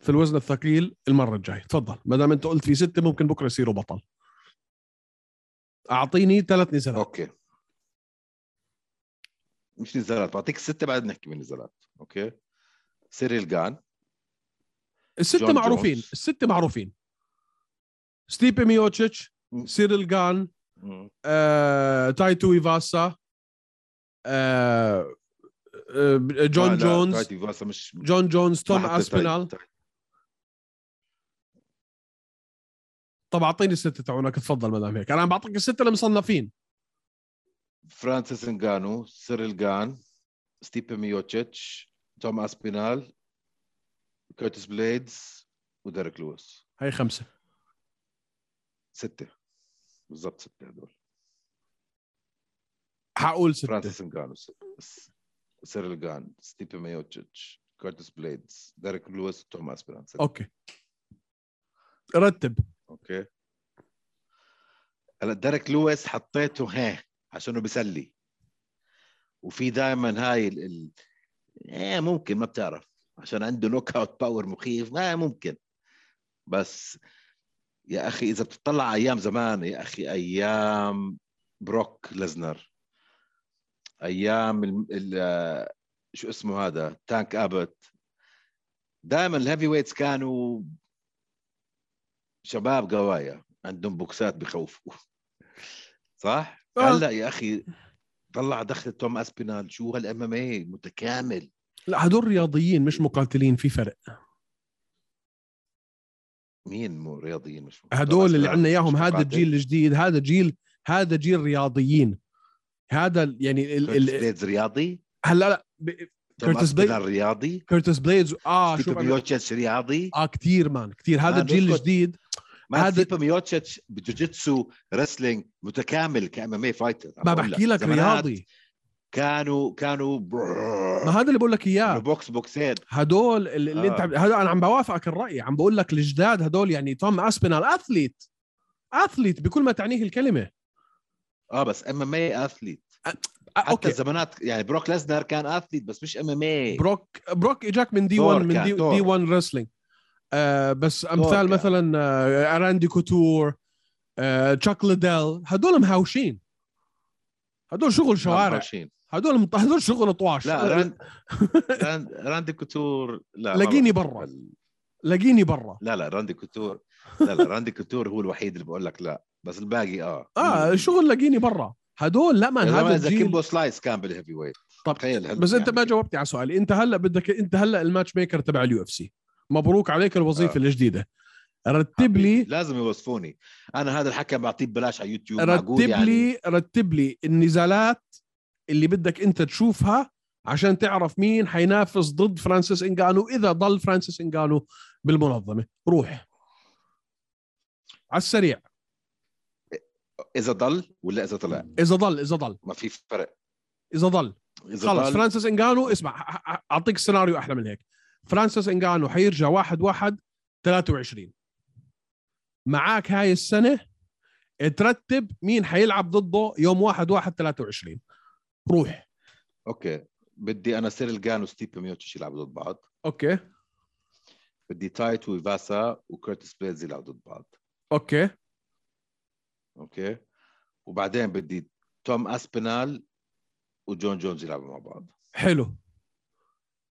في الوزن الثقيل المرة الجاية. تفضل. ما دام أنت قلت في ستة ممكن بكرة يصيروا بطل. أعطيني ثلاث نزالات أوكي. مش نزالات بعطيك الستة بعد نحكي من نزالات أوكي. سيريل جان. الستة جون معروفين جونز. الستة معروفين ستيبي ميوتشيتش. سيريل جان. آه، تاي تويفاسا آه، آه، جون لا، جونز تاي تويفاسا مش جون جونز توم ما حطيت اسبينال تايتي. طب أعطيني الستة تاعونك تفضل ما دام هيك أنا عم بعطيك الستة المصنفين فرانسيس إنغانو سيريل جان ستيبي ميوتشيتش توم اسبينال كيرتس بليدز وديريك لويس. هاي خمسة. ستة. بالضبط ستة هدول. حقول ستة. فرانسيس انغانو س- س- سيريل جان ستيبي ميوتشيتش كيرتس بليدز ديريك لويس توم اسبينال ستة. أوكي. رتب. أوكي. هلا ديريك لويس حطيته ها عشانه بيسلي. وفي دائما هاي ال... ال... إيه ممكن ما بتعرف. عشان عنده knockout power مخيف. ما ممكن. بس يا أخي إذا بتطلع أيام زمان يا أخي أيام بروك لزنر أيام ال... ال... شو اسمه هذا؟ تانك ابت دائما ال heavyweights كانوا شباب قوايا. عندهم بوكسات بخوفوا. صح؟ آه. هلا يا أخي طلع دخل توم أسبينال. شو هال MMA متكامل. لا هدول رياضيين مش مقاتلين في فرق. مين مو رياضيين مش هدول اللي عندنا إياهم هذا. الجيل الجديد هذا جيل هذا جيل رياضيين. هذا يعني ال... ال... بليدز رياضي؟ هلا لا ب... كيرتس بليد- اسبينال رياضي؟ كيرتس بليدز آه أنا... ميوتشيتش رياضي؟ آه كثير مان كثير هذا الجيل. الجديد ما هذا- ميوتشيتش ب jiu-jitsu wrestling متكامل ك MMA fighter. ما بحكي لك رياضي. كانوا كانوا ما هذا اللي بقول لك إياه. بوكس بوكسين هدول اللي, اللي آه. أنت هذا أنا عم بوافقك الرأي. عم بقول لك الجداد هدول يعني توم اسبينال اثليت اثليت بكل ما تعنيه الكلمة. آه بس ام ام اي اثليت حتى أوكي. الزمانات يعني بروك ليزنر كان اثليت بس مش ام ام اي بروك بروك إجاك من دي ثور 1 من دي, ثور. دي 1 رسلينج آه بس أمثال كان. مثلا آه راندي كوتور آه تشاك ليدل هدول مهاوشين. هدول شغل شوارع. هدول هدول شغل طوش. لا راند راند راندي كوتور لا لاقيني برا. لاقيني برا. لا لا راندي كوتور. لا لا راندي كوتور هو الوحيد اللي بقول لك لا بس الباقي آه. آه شغل لاقيني برا. هدول لا man هذا إذا كيمبو سلايس كان بال heavyweight. طب تخيل بس أنت يعني ما جاوبتي على سؤالي. أنت هلا بدك أنت هلا ال matchmaker تبع ال UF C. مبروك عليك الوظيفة آه. الجديدة. رتب لي لازم يوصفوني أنا هذا الحكي بعطيه ببلاش على يوتيوب رتب يعني؟ لي رتب لي النزالات اللي بدك انت تشوفها عشان تعرف مين حينافس ضد فرانسيس انجانو إذا ضل فرانسيس انجانو بالمنظمة. روح. على السريع. إذا ضل ولا إذا طلع؟ إذا ضل إذا ضل. ما في فرق. إذا ضل. إذا خلص. ضل. فرانسيس انجانو اسمع أعطيك سيناريو أحلى من هيك. فرانسيس انجانو حيرجع واحد واحد 23 معاك هاي السنة ترتب مين حيلعب ضده يوم واحد واحد 23 روح okay. بدي أنا سيريل جان وستيب ميوتش يلعبوا ضد بعض okay. بدي تاي تويفاسا وكرتس بليدز يلعبوا ضد بعض. okay. okay. وبعدين بدي توم أسبينال وجون جونز يلعبوا مع بعض. حلو.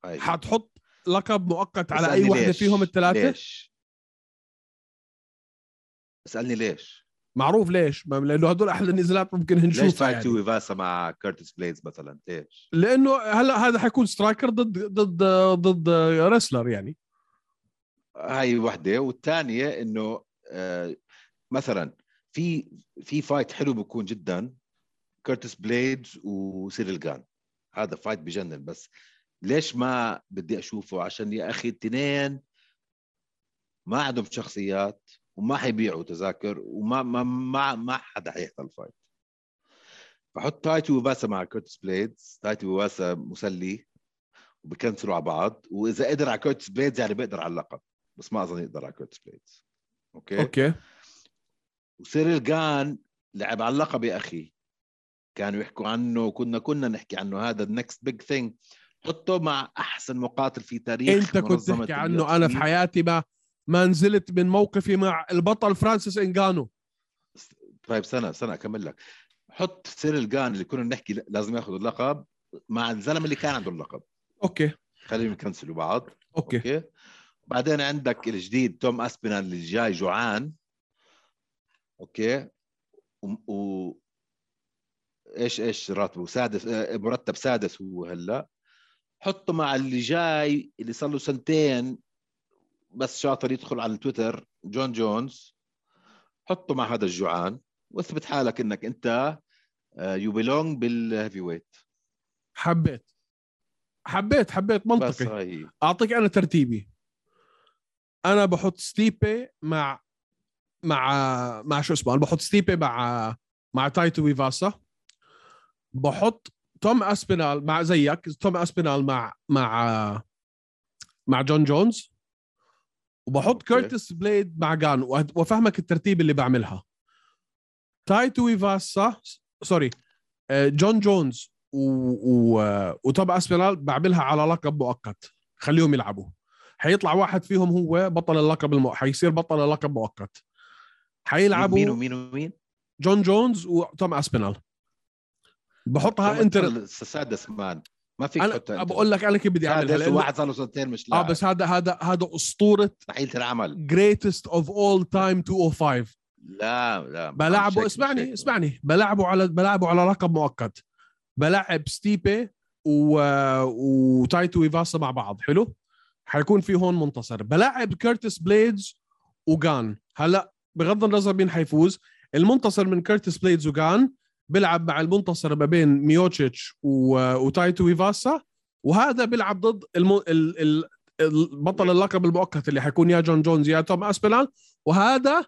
هاي حتحط لقب مؤقت على أي وحدة؟ فيهم الثلاثة؟ ليش. اسألني ليش. معروف ليش؟ لأنه هدول أحلى النزالات ممكن ليش نشوفها تايت يعني. وفاسا مع كرتس بليدز مثلا؟ ليش؟ لأنه هلا هذا حيكون striker ضد ضد ضد wrestler يعني. هاي وحدة. والثانية إنه آه مثلا في في fight حلو بيكون جدا كرتس بليدز وسيريل جان هذا fight بجنن. بس ليش ما بدي أشوفه؟ عشان يا أخي الاثنين ما عندهم شخصيات. وما حيبيعوا تذاكر؟ وما ما ما, ما حدا حيحضر ال fight. فحط تاي تويفاسا مع كرتس بليدز. تاي تويفاسا مسلي وبكنسلوا على بعض. وإذا قدر على كرتس بليدز يعني بيقدر على اللقب بس ما أظن يقدر على كرتس بليدز. okay. okay. وسيريل جان لعب على اللقب يا أخي. كانوا يحكوا عنه كنا كنا نحكي عنه. هذا ال next big thing حطه مع أحسن مقاتل في تاريخ أنت كنت تحكي عنه أنا في. حياتي ما ما نزلت من موقفي مع البطل فرانسيس انجانو طيب سنة سنة أكمل لك. حط سيريل جان اللي كنا نحكي لازم ياخذ اللقب مع الزلمة اللي كان عنده اللقب. okay. خليهم يكنسلوا بعض. okay. okay. بعدين عندك الجديد توم أسبينال اللي جاي جوعان. okay. و, و... إيش إيش راتبه؟ سادس آه، مرتب سادس هو هلا. حطه مع اللي جاي اللي صار له سنتين. بس شاطر يدخل على التويتر جون جونز حطه مع هذا الجوعان واثبت حالك إنك أنت you belong بال heavyweight. حبيت. حبيت حبيت منطقي. أعطيك أنا ترتيبي. أنا بحط ستيبي مع مع مع شو اسمه أنا بحط ستيبي مع مع تاي تويفاسا. بحط توم أسبينال مع زيك توم أسبينال مع مع مع جون جونز. وبحط okay. كيرتس بليد مع جان وأفهمك الترتيب اللي بعملها. تاي تويفاسا sorry. آه، جون جونز و... و... وتوم أسبينال بعملها على لقب مؤقت. خليهم يلعبوا. حيطلع واحد فيهم هو بطل اللقب المؤ... حيصير بطل اللقب مؤقت. حيلعبوا مين ومين ومين جون جونز وتوم أسبينال. بحطها interim أسبينال سادس man ما فيك أنا بقول لك أنا كيف بدي اعملها سادس لأنه... وواحد صار له سنتين مش آه لاعب. بس هذا هذا هذا أسطورة مستحيل تنعمل greatest of all time 205 لا لا بلعبه اسمعني هيك. اسمعني. بلعبه على بلعبه على لقب مؤقت. بلعب ستيبي و... وتاي تويفاسا مع بعض. حلو؟ حيكون في هون منتصر. بلعب كيرتس بليدز وجان. هلا بغض النظر مين حيفوز المنتصر من كيرتس بليدز وجان بيلعب مع المنتصر ما بين ميوتشيتش و... وتاي تويفاسا وهذا بيلعب ضد الم... ال... ال... البطل اللقب المؤقت اللي حيكون يا جون جونز يا توم اسبينال وهذا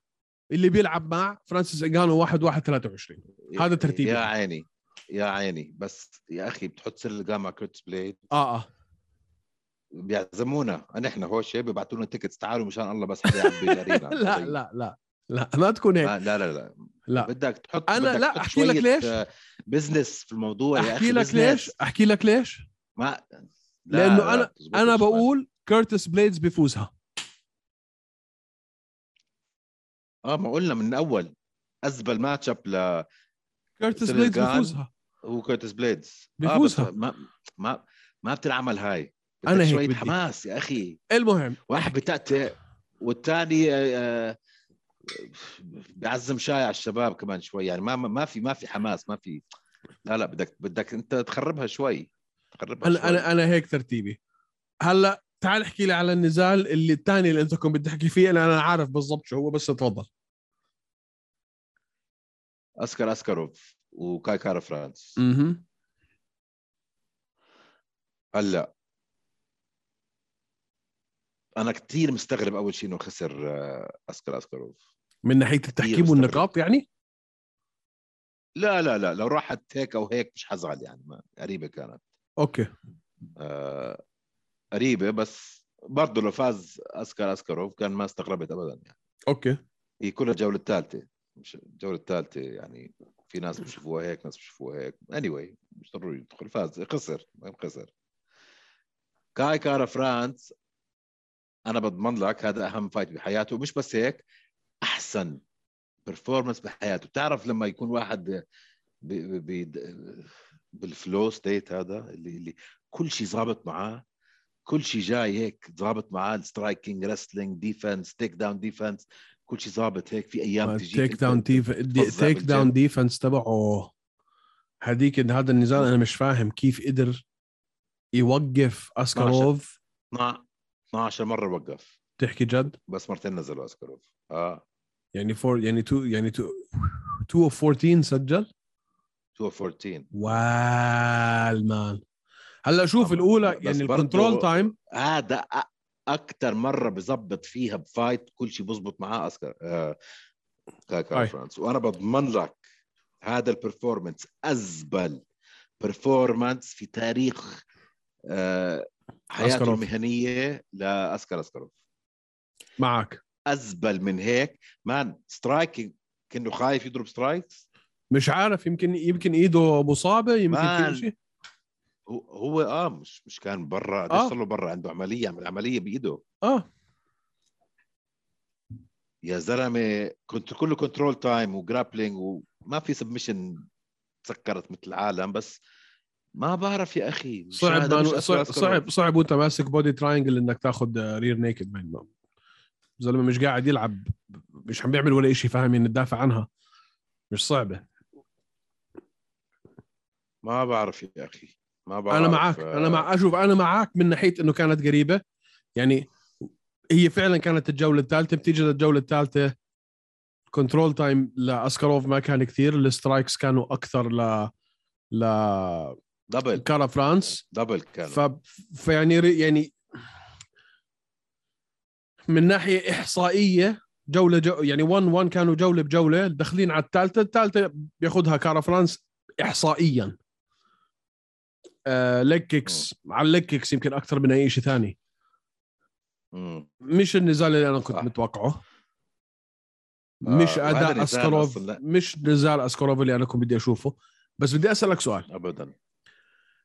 اللي بيلعب مع فرانسيس انجانو 1 1 23 هذا ترتيبي. يا عيني يا عيني. بس يا أخي بتحط سيريل جان مع كريتس بليد. آه آه. بيعزمونا. نحن هوشه بيبعتوا لنا tickets تعالوا مشان الله بس حدا يعبي ال arena لا لا لا. لا ما تكون هيك لا لا لا لا بدك تحط أنا- بدك لا، تحط أحكي لك ليش؟ آه، بزنس في الموضوع يا أحكي أخي لك بزنس. ليش أحكي لك ليش ما لا، لأنه لا، أنا بتزبطش، أنا. بقول كيرتس بليدز بيفوزها آه ما قلنا من أول ازبل ماتش اب ل كيرتس بليدز. بيفوزها هو كورتس بليدز بيفوزها. آه ما ما ما بتنعمل هاي بدك هيك شوية بدي. حماس يا أخي المهم واحد بتأتئ والثاني آه، بيعزم شاي على الشباب كمان شوي. يعني ما ما في ما في حماس ما في لا لا بدك بدك انت تخربها شوي. تخربها أنا شوي. أنا أنا هيك ترتيبي. هلا تعال احكي لي على النزال اللي الثاني اللي انت كنت بدي تحكي فيه. أنا أنا عارف بالضبط شو هو بس تفضل. أسكر أسكروف وكاي كارا فرانس. أها هلا أنا كثير مستغرب أول شيء إنه خسر آه، أسكر أسكروف. من ناحية التحكيم. والنقاط يعني؟ لا لا لا لو راحت هيك أو هيك مش حزعل يعني ما قريبة كانت. okay. آه قريبة بس برضه لو فاز اسكر اسكروف كان ما استغربت ابدا يعني. okay. هي كلها الجولة الثالثة. مش الجولة الثالثة يعني في ناس بشوفوها هيك ناس بشوفوها هيك. اني anyway مش ضروري يدخل فاز خسر خسر. كاي كارا فرانس أنا بضمن لك هذا أهم fight بحياته. مش بس هيك أحسن performance بحياته. بتعرف لما يكون واحد ب... ب... ب... بال flow state هذا اللي اللي كل شيء ظابط معاه كل شيء جاي هيك ظابط معاه ال striking wrestling defense takedown defense كل شيء ظابط هيك. في أيام تجي takedown takedown defense تبعه. هذيك هذا النزال أنا مش فاهم كيف قدر يوقف اسكاروف 12 مرة وقف. تحكي جد؟ بس مرتين نزلوا اسكروف آه. يعني فور يعني تو يعني تو 2 اوف 14 سجل؟ 2 14 والمان هلأ شوف. الأولى يعني الكنترول تايم هذا أكثر مرة بظبط فيها بفايت كل شيء بزبط معاه اسكر آه كاي. فرانس. وأنا بضمن لك هذا ال performance أزبل performance في تاريخ آه حياته أسكروف. المهنية لاسكر اسكروف معك. أزبل من هيك. man striking كأنه خايف يضرب strikes؟ مش عارف يمكن يمكن إيده مصابة يمكن شيء هو آه مش مش كان برا آه. صار له برا عنده عملية عمل عملية بإيده. آه. يا زلمة كنت كله control time و grappling وما في submission سكرت مثل العالم بس ما بعرف يا أخي صعب صعب. صعب صعب وأنت ماسك body triangle إنك تاخذ rear naked من زلمه مش قاعد يلعب مش عم بيعمل ولا شيء فاهم؟ انه تدافع عنها. مش صعبة. ما بعرف يا أخي. ما بعرف أنا معك آه، أنا مع أشوف أنا معك من ناحية إنه كانت قريبة. يعني هي فعلا كانت الجولة الثالثة بتيجي للجولة الثالثة control time لاسكاروف ما كان كثير ال strikes كانوا أكثر ل ل double كارا فرانس. double كانوا. ف... فيعني يعني من ناحية إحصائية جولة جو يعني 1 1 كانوا جولة بجولة داخلين على الثالثة الثالثة بياخذها كارا فرانس احصائيا آه leg kicks على ال leg kicks يمكن أكثر من أي شيء ثاني. مش النزال اللي أنا كنت صح. متوقعه آه، مش وهذا أداء لا. مش نزال اسكاروف اللي أنا كنت بدي أشوفه بس بدي أسألك سؤال ابدا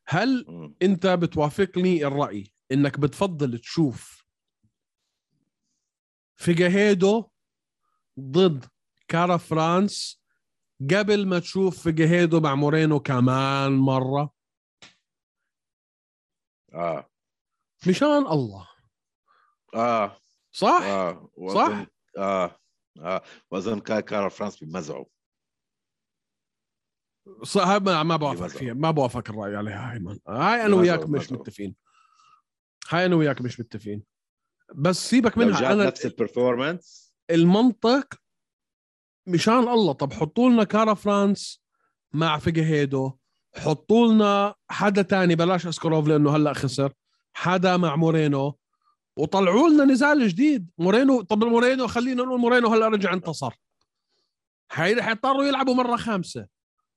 هل. أنت بتوافقني الرأي إنك بتفضل تشوف فيجاهيدو ضد كارا فرانس قبل ما تشوف فيجاهيدو مع مورينو كمان مرة. آه. مشان الله. آه. صح؟ آه. صح؟ وأظن- آه. واظن كاي كارا فرانس بمزعوا صح ما ما بوافق بمزعه. فيها. ما بوافق الرأي عليها هاي من. هاي أنا بمزعه- وياك مش بمزعه. متفقين. هاي أنا وياك مش متفقين. بس سيبك منها. أنا نفس ال performance المنطق مشان الله. طب حطوا لنا كارا فرانس مع فيجاهيدو حطوا لنا حدا تاني بلاش أسكروف لأنه هلأ خسر. حدا مع مورينو. وطلعوا لنا نزال جديد. مورينو طب مورينو خلينا نقول مورينو هلأ رجع انتصر. حي- حيضطروا يلعبوا مرة خامسة.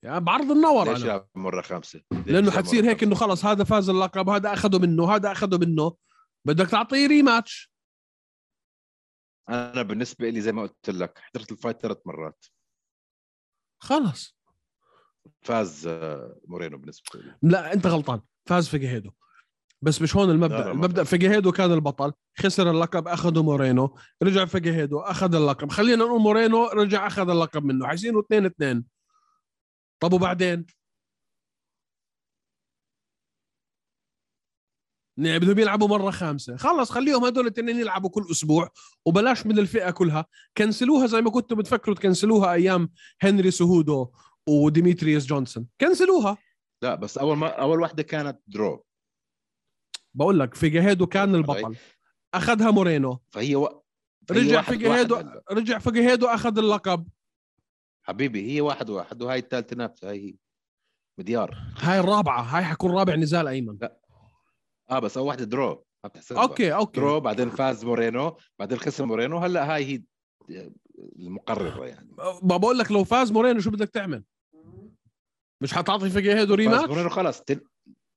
يعني بعرض النور ليش. يلعب مرة خامسة؟ لأنه حتصير هيك إنه؟ خلص هذا فاز اللقب هذا أخذه منه هذا أخذه منه. بدك تعطيه rematch أنا بالنسبة لي زي ما قلت لك حضرت ال fight ثلاث مرات. خلص. فاز آه، مورينو بالنسبة لي لا أنت غلطان. فاز فيجاهيدو بس مش هون المبدأ. لا، لا، المبدأ فاز. فيجاهيدو كان البطل. خسر اللقب أخذه مورينو. رجع فيجاهيدو أخذ اللقب. خلينا نقول مورينو رجع أخذ اللقب منه. حيصيروا اثنين اثنين طب وبعدين؟ بدهم يلعبوا مرة خامسة. خلص خليهم هدول الاثنين يلعبوا كل أسبوع وبلاش من الفئة كلها. كنسلوها زي ما كنتوا بتفكروا تكنسلوها أيام هنري سهودو وديميتريوس جونسون. كنسلوها. لا بس أول ما أول واحدة كانت draw. بقول لك فيجاهيدو كان البطل. أخذها مورينو. فهي و... فهي رجع فيجاهيدو هلا. رجع فيجاهيدو أخذ اللقب. حبيبي هي واحد واحد وهاي الثالثه نفسها هي هي مديار. هاي الرابعة هاي حكون رابع نزال أيمن. لا. آه بس اول واحدة draw ما بتحسبها okay okay. draw بعدين فاز مورينو بعدين خسر مورينو هلا هاي هي المقررة يعني. ما بقول لك لو فاز مورينو شو بدك تعمل؟ مش حتعطي فيجيهيدو rematch مورينو خلص تل...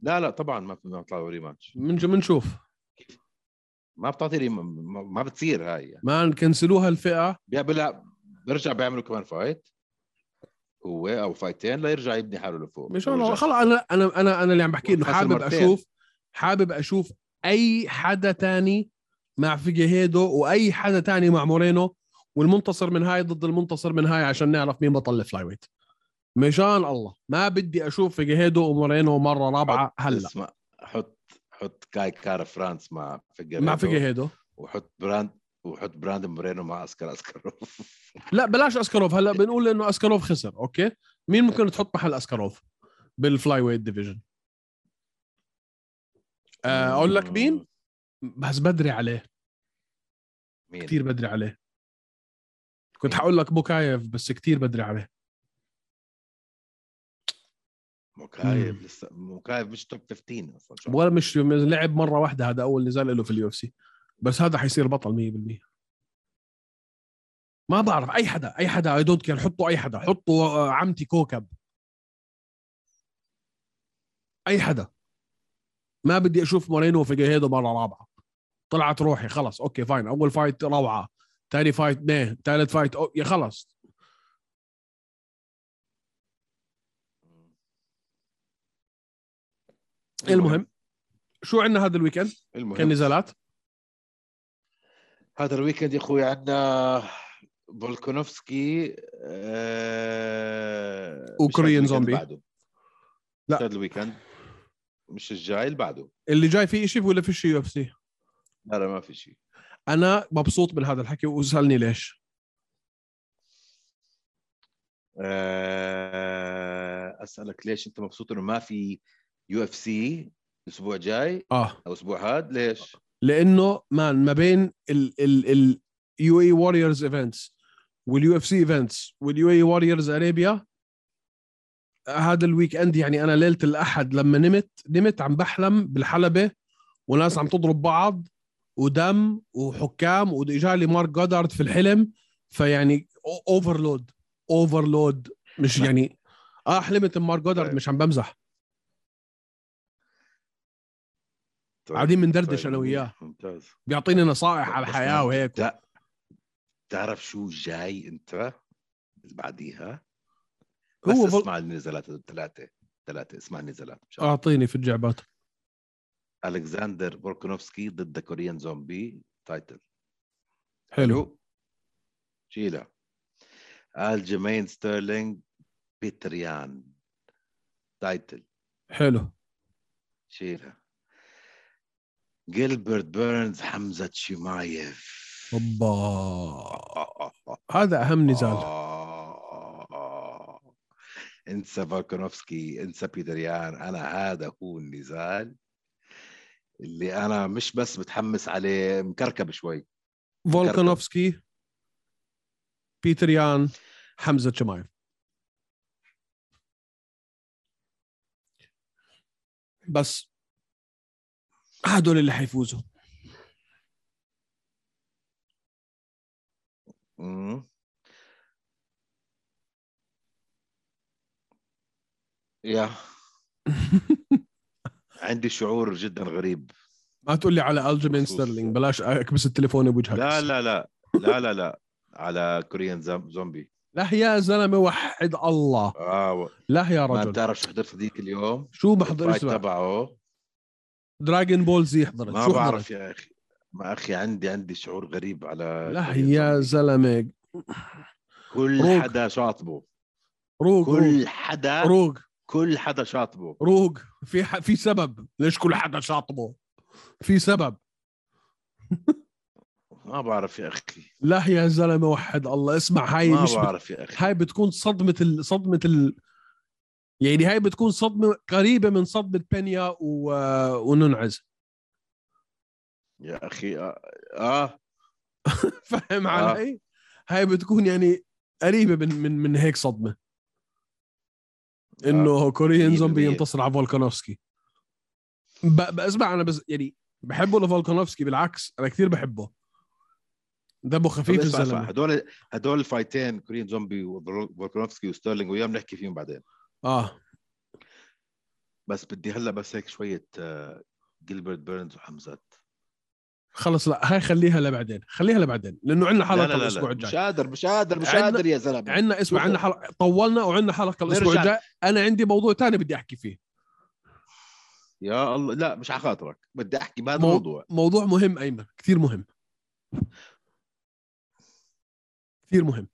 لا لا طبعا ما ما بيطلعوا rematch من بنشوف ما بتعطي rem... ما ما بتصير هاي يعني. man كنسلوها الفئة. بيعمل بيرجع بيعملوا كمان fight هو أو فايتين ليرجع يبني حاله لفوق. مش أنا. خلص أنا أنا أنا أنا اللي عم بحكي إنه حابب. أشوف حابب أشوف أي حدا تاني مع فيجيهيدو وأي حدا تاني مع مورينو والمنتصر من هاي ضد المنتصر من هاي عشان نعرف مين بطل ال flyweight مشان الله. ما بدي أشوف فيجيهيدو ومورينو مرة رابعة هلأ. اسمع حط حط كاي كارا فرانس مع فيجيهيدو مع فيجيهيدو. وحط براند وحط براندون مورينو مع اسكار أسكاروف. لا بلاش اسكاروف هلأ بنقول إنه اسكاروف خسر okay؟ مين ممكن تحط محل اسكاروف بال flyweight division؟ أقول لك مين؟ بس بدري عليه. مين؟ كثير بدري عليه. كنت؟ حقول لك بوكايف بس كثير بدري عليه. موكايف مم. لسه موكايف مش top 15 أصلا ولا مش لعب مرة واحدة هذا أول نزال له في ال UFC بس هذا حيصير بطل 100% ما بعرف أي حدا أي حدا I don't care حطوا أي حدا حطوا آه، عمتي كوكب. أي حدا. ما بدي أشوف مورينو وفيجيهيدو مرة رابعة. طلعت روحي خلص okay fine. أول fight روعة. ثاني fight نه ثالث fight أو... يا خلص. المهم. شو عندنا هذا ال weekend المهم. كان نزالات هذا ال weekend يا أخوي عندنا فولكونوفسكي آه الكوريان زومبي. بعده. لا. هذا ال weekend مش الجاي اللي بعده. اللي جاي فيه شيء ولا في شيء UFC لا لا ما في شيء أنا مبسوط من هذا الحكي واسالني ليش. آه أسألك ليش أنت مبسوط إنه ما في UFC الأسبوع الجاي آه. أو أسبوع هاد ليش؟ لأنه man ما بين ال ال ال UAE Warriors events وال UFC events وال UAE Warriors Arabia هذا ال weekend يعني أنا ليلة الأحد لما نمت نمت عم بحلم بالحلبة وناس عم تضرب بعض ودم وحكام واجالي مارك جودارد في الحلم فيعني overload overload مش يعني آه حلمت مارك جودارد طيب. مش عم بمزح. طيب. قاعدين بندردش طيب، أنا وياه. ممتاز. بيعطيني نصائح على الحياة وهيك. تا- تعرف شو جاي أنت بعديها؟ بس هو اسمع النزالات الثلاثة ثلاثة اسمع النزالات أعطيني في الجعبات الكساندر فولكانوفسكي ضد كوريان زومبي title. حلو. شيلها. الجيمين ستيرلينج بيتريان title. حلو. شيلها. جيلبرت بيرنز حمزة شيمايف أوبا. هذا أهم نزال. آه. انسى فولكانوفسكي انسى بيتريان أنا هذا هو النزال اللي أنا مش بس متحمس عليه مكركب شوي. فولكانوفسكي بيتر يان حمزة شمايف بس هدول اللي حيفوزوا. يا. عندي شعور جدا غريب. ما تقول لي على الجيمين ستيرلينج بلاش أكبس التليفون بوجهك لا لا لا لا لا لا. على كوريان زومبي. لا يا زلمة وحد الله. آه لا يا ما رجل. بتعرف شو حضرت هذيك اليوم؟ شو بحضر ال fight اسمع تبعه. دراجون بول زي حضرت ما شو بعرف حضرت يا أخي. ما أخي عندي عندي شعور غريب على لا يا. زلمة. كل روك. حدا شاطبه. روق روق. كل حدا روق. كل حدا شاطبه روق في ح... في سبب ليش كل حدا شاطبه في سبب ما بعرف يا أخي لا يا زلمة وحد الله اسمع هاي ما مش. بعرف يا أخي هاي بتكون صدمة ال... صدمة ال... يعني هاي بتكون صدمة قريبة من صدمة بينيا و... وننعز يا أخي آه, آه. فاهم آه. علي؟ هاي بتكون يعني قريبة من من من هيك صدمة إنه كوريان مية زومبي. ينتصر على فولكانوفسكي. بسمع أنا بس يعني بحبه لفولكانوفسكي بالعكس أنا كثير بحبه. دمه خفيف اسمع اسمع الزلمه هدول هدول الفايتين كوريان زومبي وفولكانوفسكي وستيرلينج وياه بنحكي فيهم بعدين. آه. بس بدي هلأ بس هيك شوية آه، جيلبرت بيرنز وحمزات. خلص لا هاي خليها لبعدين خليها لبعدين لأنه عندنا حلقة لا لا, الأسبوع لا. الجاي مش قادر مش قادر مش قادر يا زلمة عندنا اسمع. عندنا حلقة طولنا وعندنا حلقة الأسبوع. الجاي أنا عندي موضوع تاني بدي أحكي فيه يا الله لا مش على خاطرك بدي أحكي بهذا مو- الموضوع موضوع مهم أيمن كثير مهم كثير مهم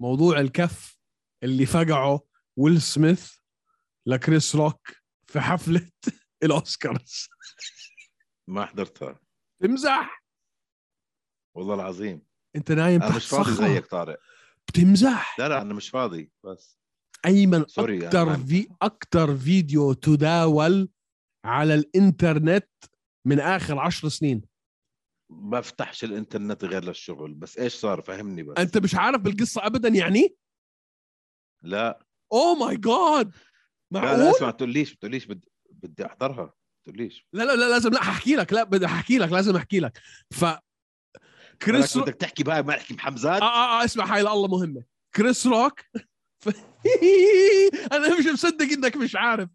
موضوع الكف اللي فقعه ويل سميث لكريس روك في حفلة الأوسكارز ما حضرتها. تمزح والله العظيم. انت نايم أنا مش فاضي صخرة. زيك طارق. بتمزح؟ لا لا أنا مش فاضي بس. أيمن sorry، أنا- في أكثر فيديو تداول على الإنترنت من آخر عشر سنين. ما بفتحش الإنترنت غير للشغل بس إيش صار؟ فهمني بس. أنت مش عارف بالقصة ابدا يعني؟ لا. oh my god لا لا معقول؟ اسمع تقوليش بتقوليش بدي بدي أحضرها. تقوليش. لا لا لا لازم لا ححكي لك لا بدي احكي لك لازم احكي لك. ف كريس كريس بدك تحكي بقى ما احكي محمزات. آه, آه, آه اسمع هاي الله مهمة. كريس روك ف... أنا مش مصدق إنك مش عارف.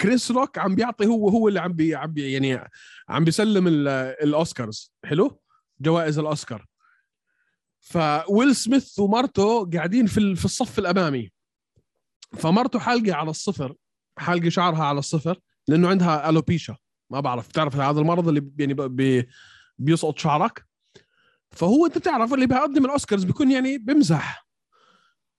كريس روك عم بيعطي هو هو اللي عم بي عم بي يعني عم بيسلم ال- الأوسكارز. حلو؟ جوائز الأوسكار. فويل سميث ومرته قاعدين في في الصف الأمامي. فمرته حالقه على الصفر حالقه شعرها على الصفر. لأنه عندها alopecia ما بعرف بتعرف هذا المرض اللي يعني بي بيسقط شعرك؟ فهو أنت بتعرف اللي بيقدم الأوسكارز بيكون يعني بمزح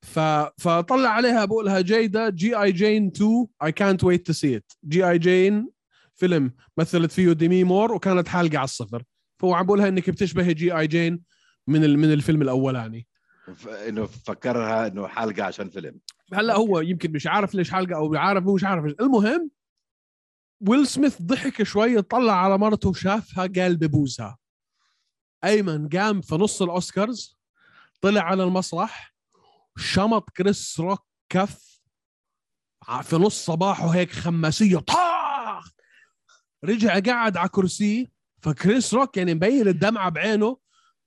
ف... فطلع عليها بقولها جيدة جي اي جين 2 اي كانت ويت تو سي ات جي اي جين فيلم مثلت فيه ديمي مور وكانت حالقة على الصفر. فهو عم بقولها إنك بتشبهي G.I. Jane من ال... من الفيلم الاولاني ف- إنه فكرها إنه حلقه عشان فيلم. هلأ هو يمكن مش عارف ليش حلقة أو عارف مش عارف. المهم ويل سميث ضحك شوي طلع على مرته وشافها قال ببوسها أيمن قام في نص الأوسكارز طلع على المسرح شمط كريس روك كف في نص صباحه هيك خماسية طاخ! رجع قعد على كرسي فكريس روك يعني مبين الدمعة بعينه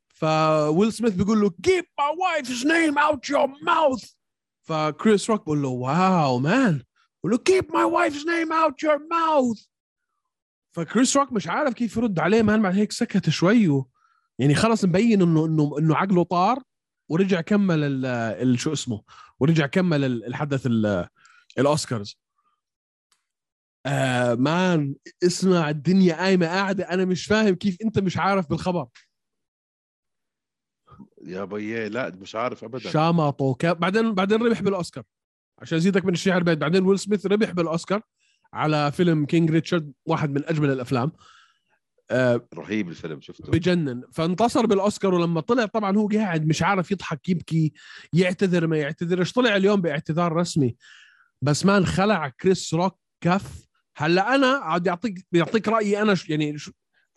فويل سميث بيقول له keep my wife's name out your mouth! فكريس روك بقول له wow man بقول له keep my wife's name out your mouth. فكريس روك مش عارف كيف يرد عليه man بعد هيك سكت شوي و... يعني خلص مبين إنه إنه إنه عقله طار ورجع كمل ال ال- شو اسمه ورجع كمل ال- الحدث ال- الأوسكارز. آه man اسمع الدنيا قايمة قاعدة أنا مش فاهم كيف أنت مش عارف بالخبر. يا بيي لا مش عارف ابدا. شامطه. بعدين بعدين ربح بالأوسكار. عشان أزيدك من الشعر بيت بعدين ويل سميث ربح بالأوسكار على فيلم King Richard واحد من أجمل الأفلام. آه رهيب الفيلم شفته. بجنن. فانتصر بالأوسكار ولما طلع طبعا هو قاعد مش عارف يضحك يبكي يعتذر ما يعتذرش. طلع اليوم باعتذار رسمي. بس man خلع كريس روك كف. هلا أنا عاد يعطيك بيعطيك رأيي أنا يعني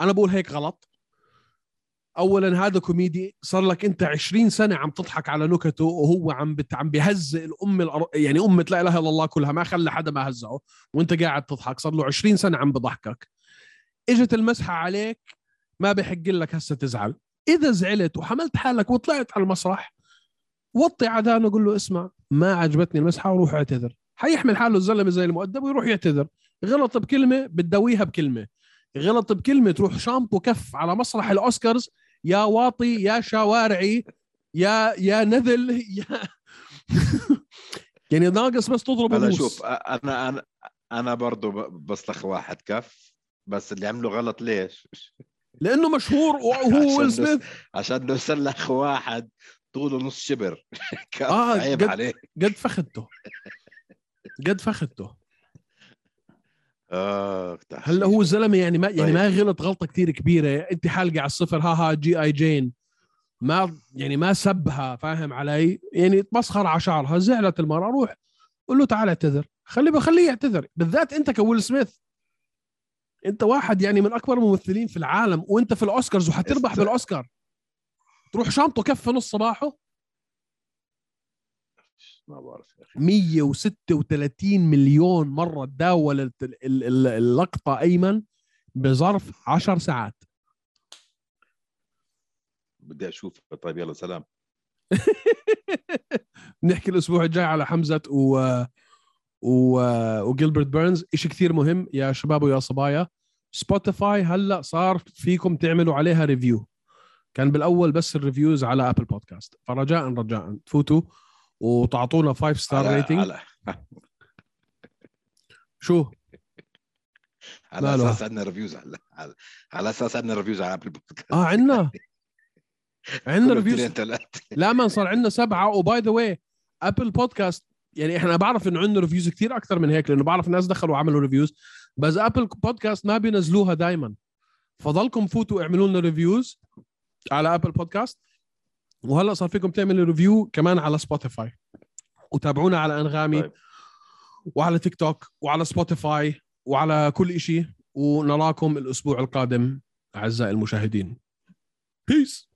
أنا بقول هيك غلط. اولا هذا كوميدي صار لك أنت 20 سنة عم تضحك على نكته وهو عم بت... عم بهزئ الأم الأر... يعني امه لا إله إلا الله كلها ما خلى حدا ما هزأه وأنت قاعد تضحك صار له 20 سنة عم بضحكك. إجت المسحة عليك ما بحق لك هسه تزعل. إذا زعلت وحملت حالك وطلعت على المسرح وطي عدانه وقول له اسمع ما عجبتني المسحة وروح اعتذر. حيحمل حاله الزلمة زي المؤدب ويروح يعتذر. غلط بكلمة بتداويها بكلمة. غلط بكلمة تروح شامبو كف على مسرح الأوسكارز يا واطي يا شوارعي يا يا نذل يا يعني ناقص بس تضرب هلا الروس. شوف أنا أنا أنا برضه بسلخ واحد كف. بس اللي عمله غلط ليش؟ لأنه مشهور وهو ويل سميث. عشان سلخ واحد طوله نص شبر. كف آه، عيب قد- عليه قد فخدته. قد فخدته. آه هلا هو الزلمه يعني ما يعني طيب. ما غلط غلطة كثير كبيرة. انت حالقه على الصفر. ها ها جي اي جين. ما يعني ما سبها فاهم علي؟ يعني تمسخر على شعرها. زعلت المرأة. روح قول له تعال اعتذر. خليه بخليه يعتذر. بالذات انت كويل سميث. انت واحد يعني من أكبر الممثلين في العالم وانت في الأوسكارز وحتربح بالأوسكار. تروح شامطه كف في نص صباحه. ما بعرف يا أخي. 136 مليون مرة تداولت ال- ال- ال- اللقطة أيمن بظرف 10 ساعات. بدي أشوف. طيب يلا سلام. نحكي الأسبوع الجاي على حمزة و و وجيلبرت بيرنز. شيء كثير مهم يا شباب ويا صبايا. Spotify هلأ صار فيكم تعملوا عليها review كان بالأول بس ال reviews على Apple Podcast فرجاء رجاء تفوتوا. وتعطونا 5 star rating على, شو؟ على؟ أساس عندنا reviews على على, على أساس عندنا reviews على Apple Podcast آه عندنا. عندنا reviews لا من صار عندنا سبعة. و by the way Apple Podcast يعني إحنا بعرف إنه عندنا reviews كثير أكثر من هيك لأنه بعرف ناس دخلوا وعملوا reviews بس Apple Podcast ما بينزلوها دائما فضلكم فوتوا اعملوا لنا reviews على Apple Podcast وهلا صار فيكم تعملوا review كمان على Spotify وتابعونا على أنغامي طيب. وعلى تيك توك وعلى Spotify وعلى كل شيء ونراكم الأسبوع القادم أعزائي المشاهدين. بيس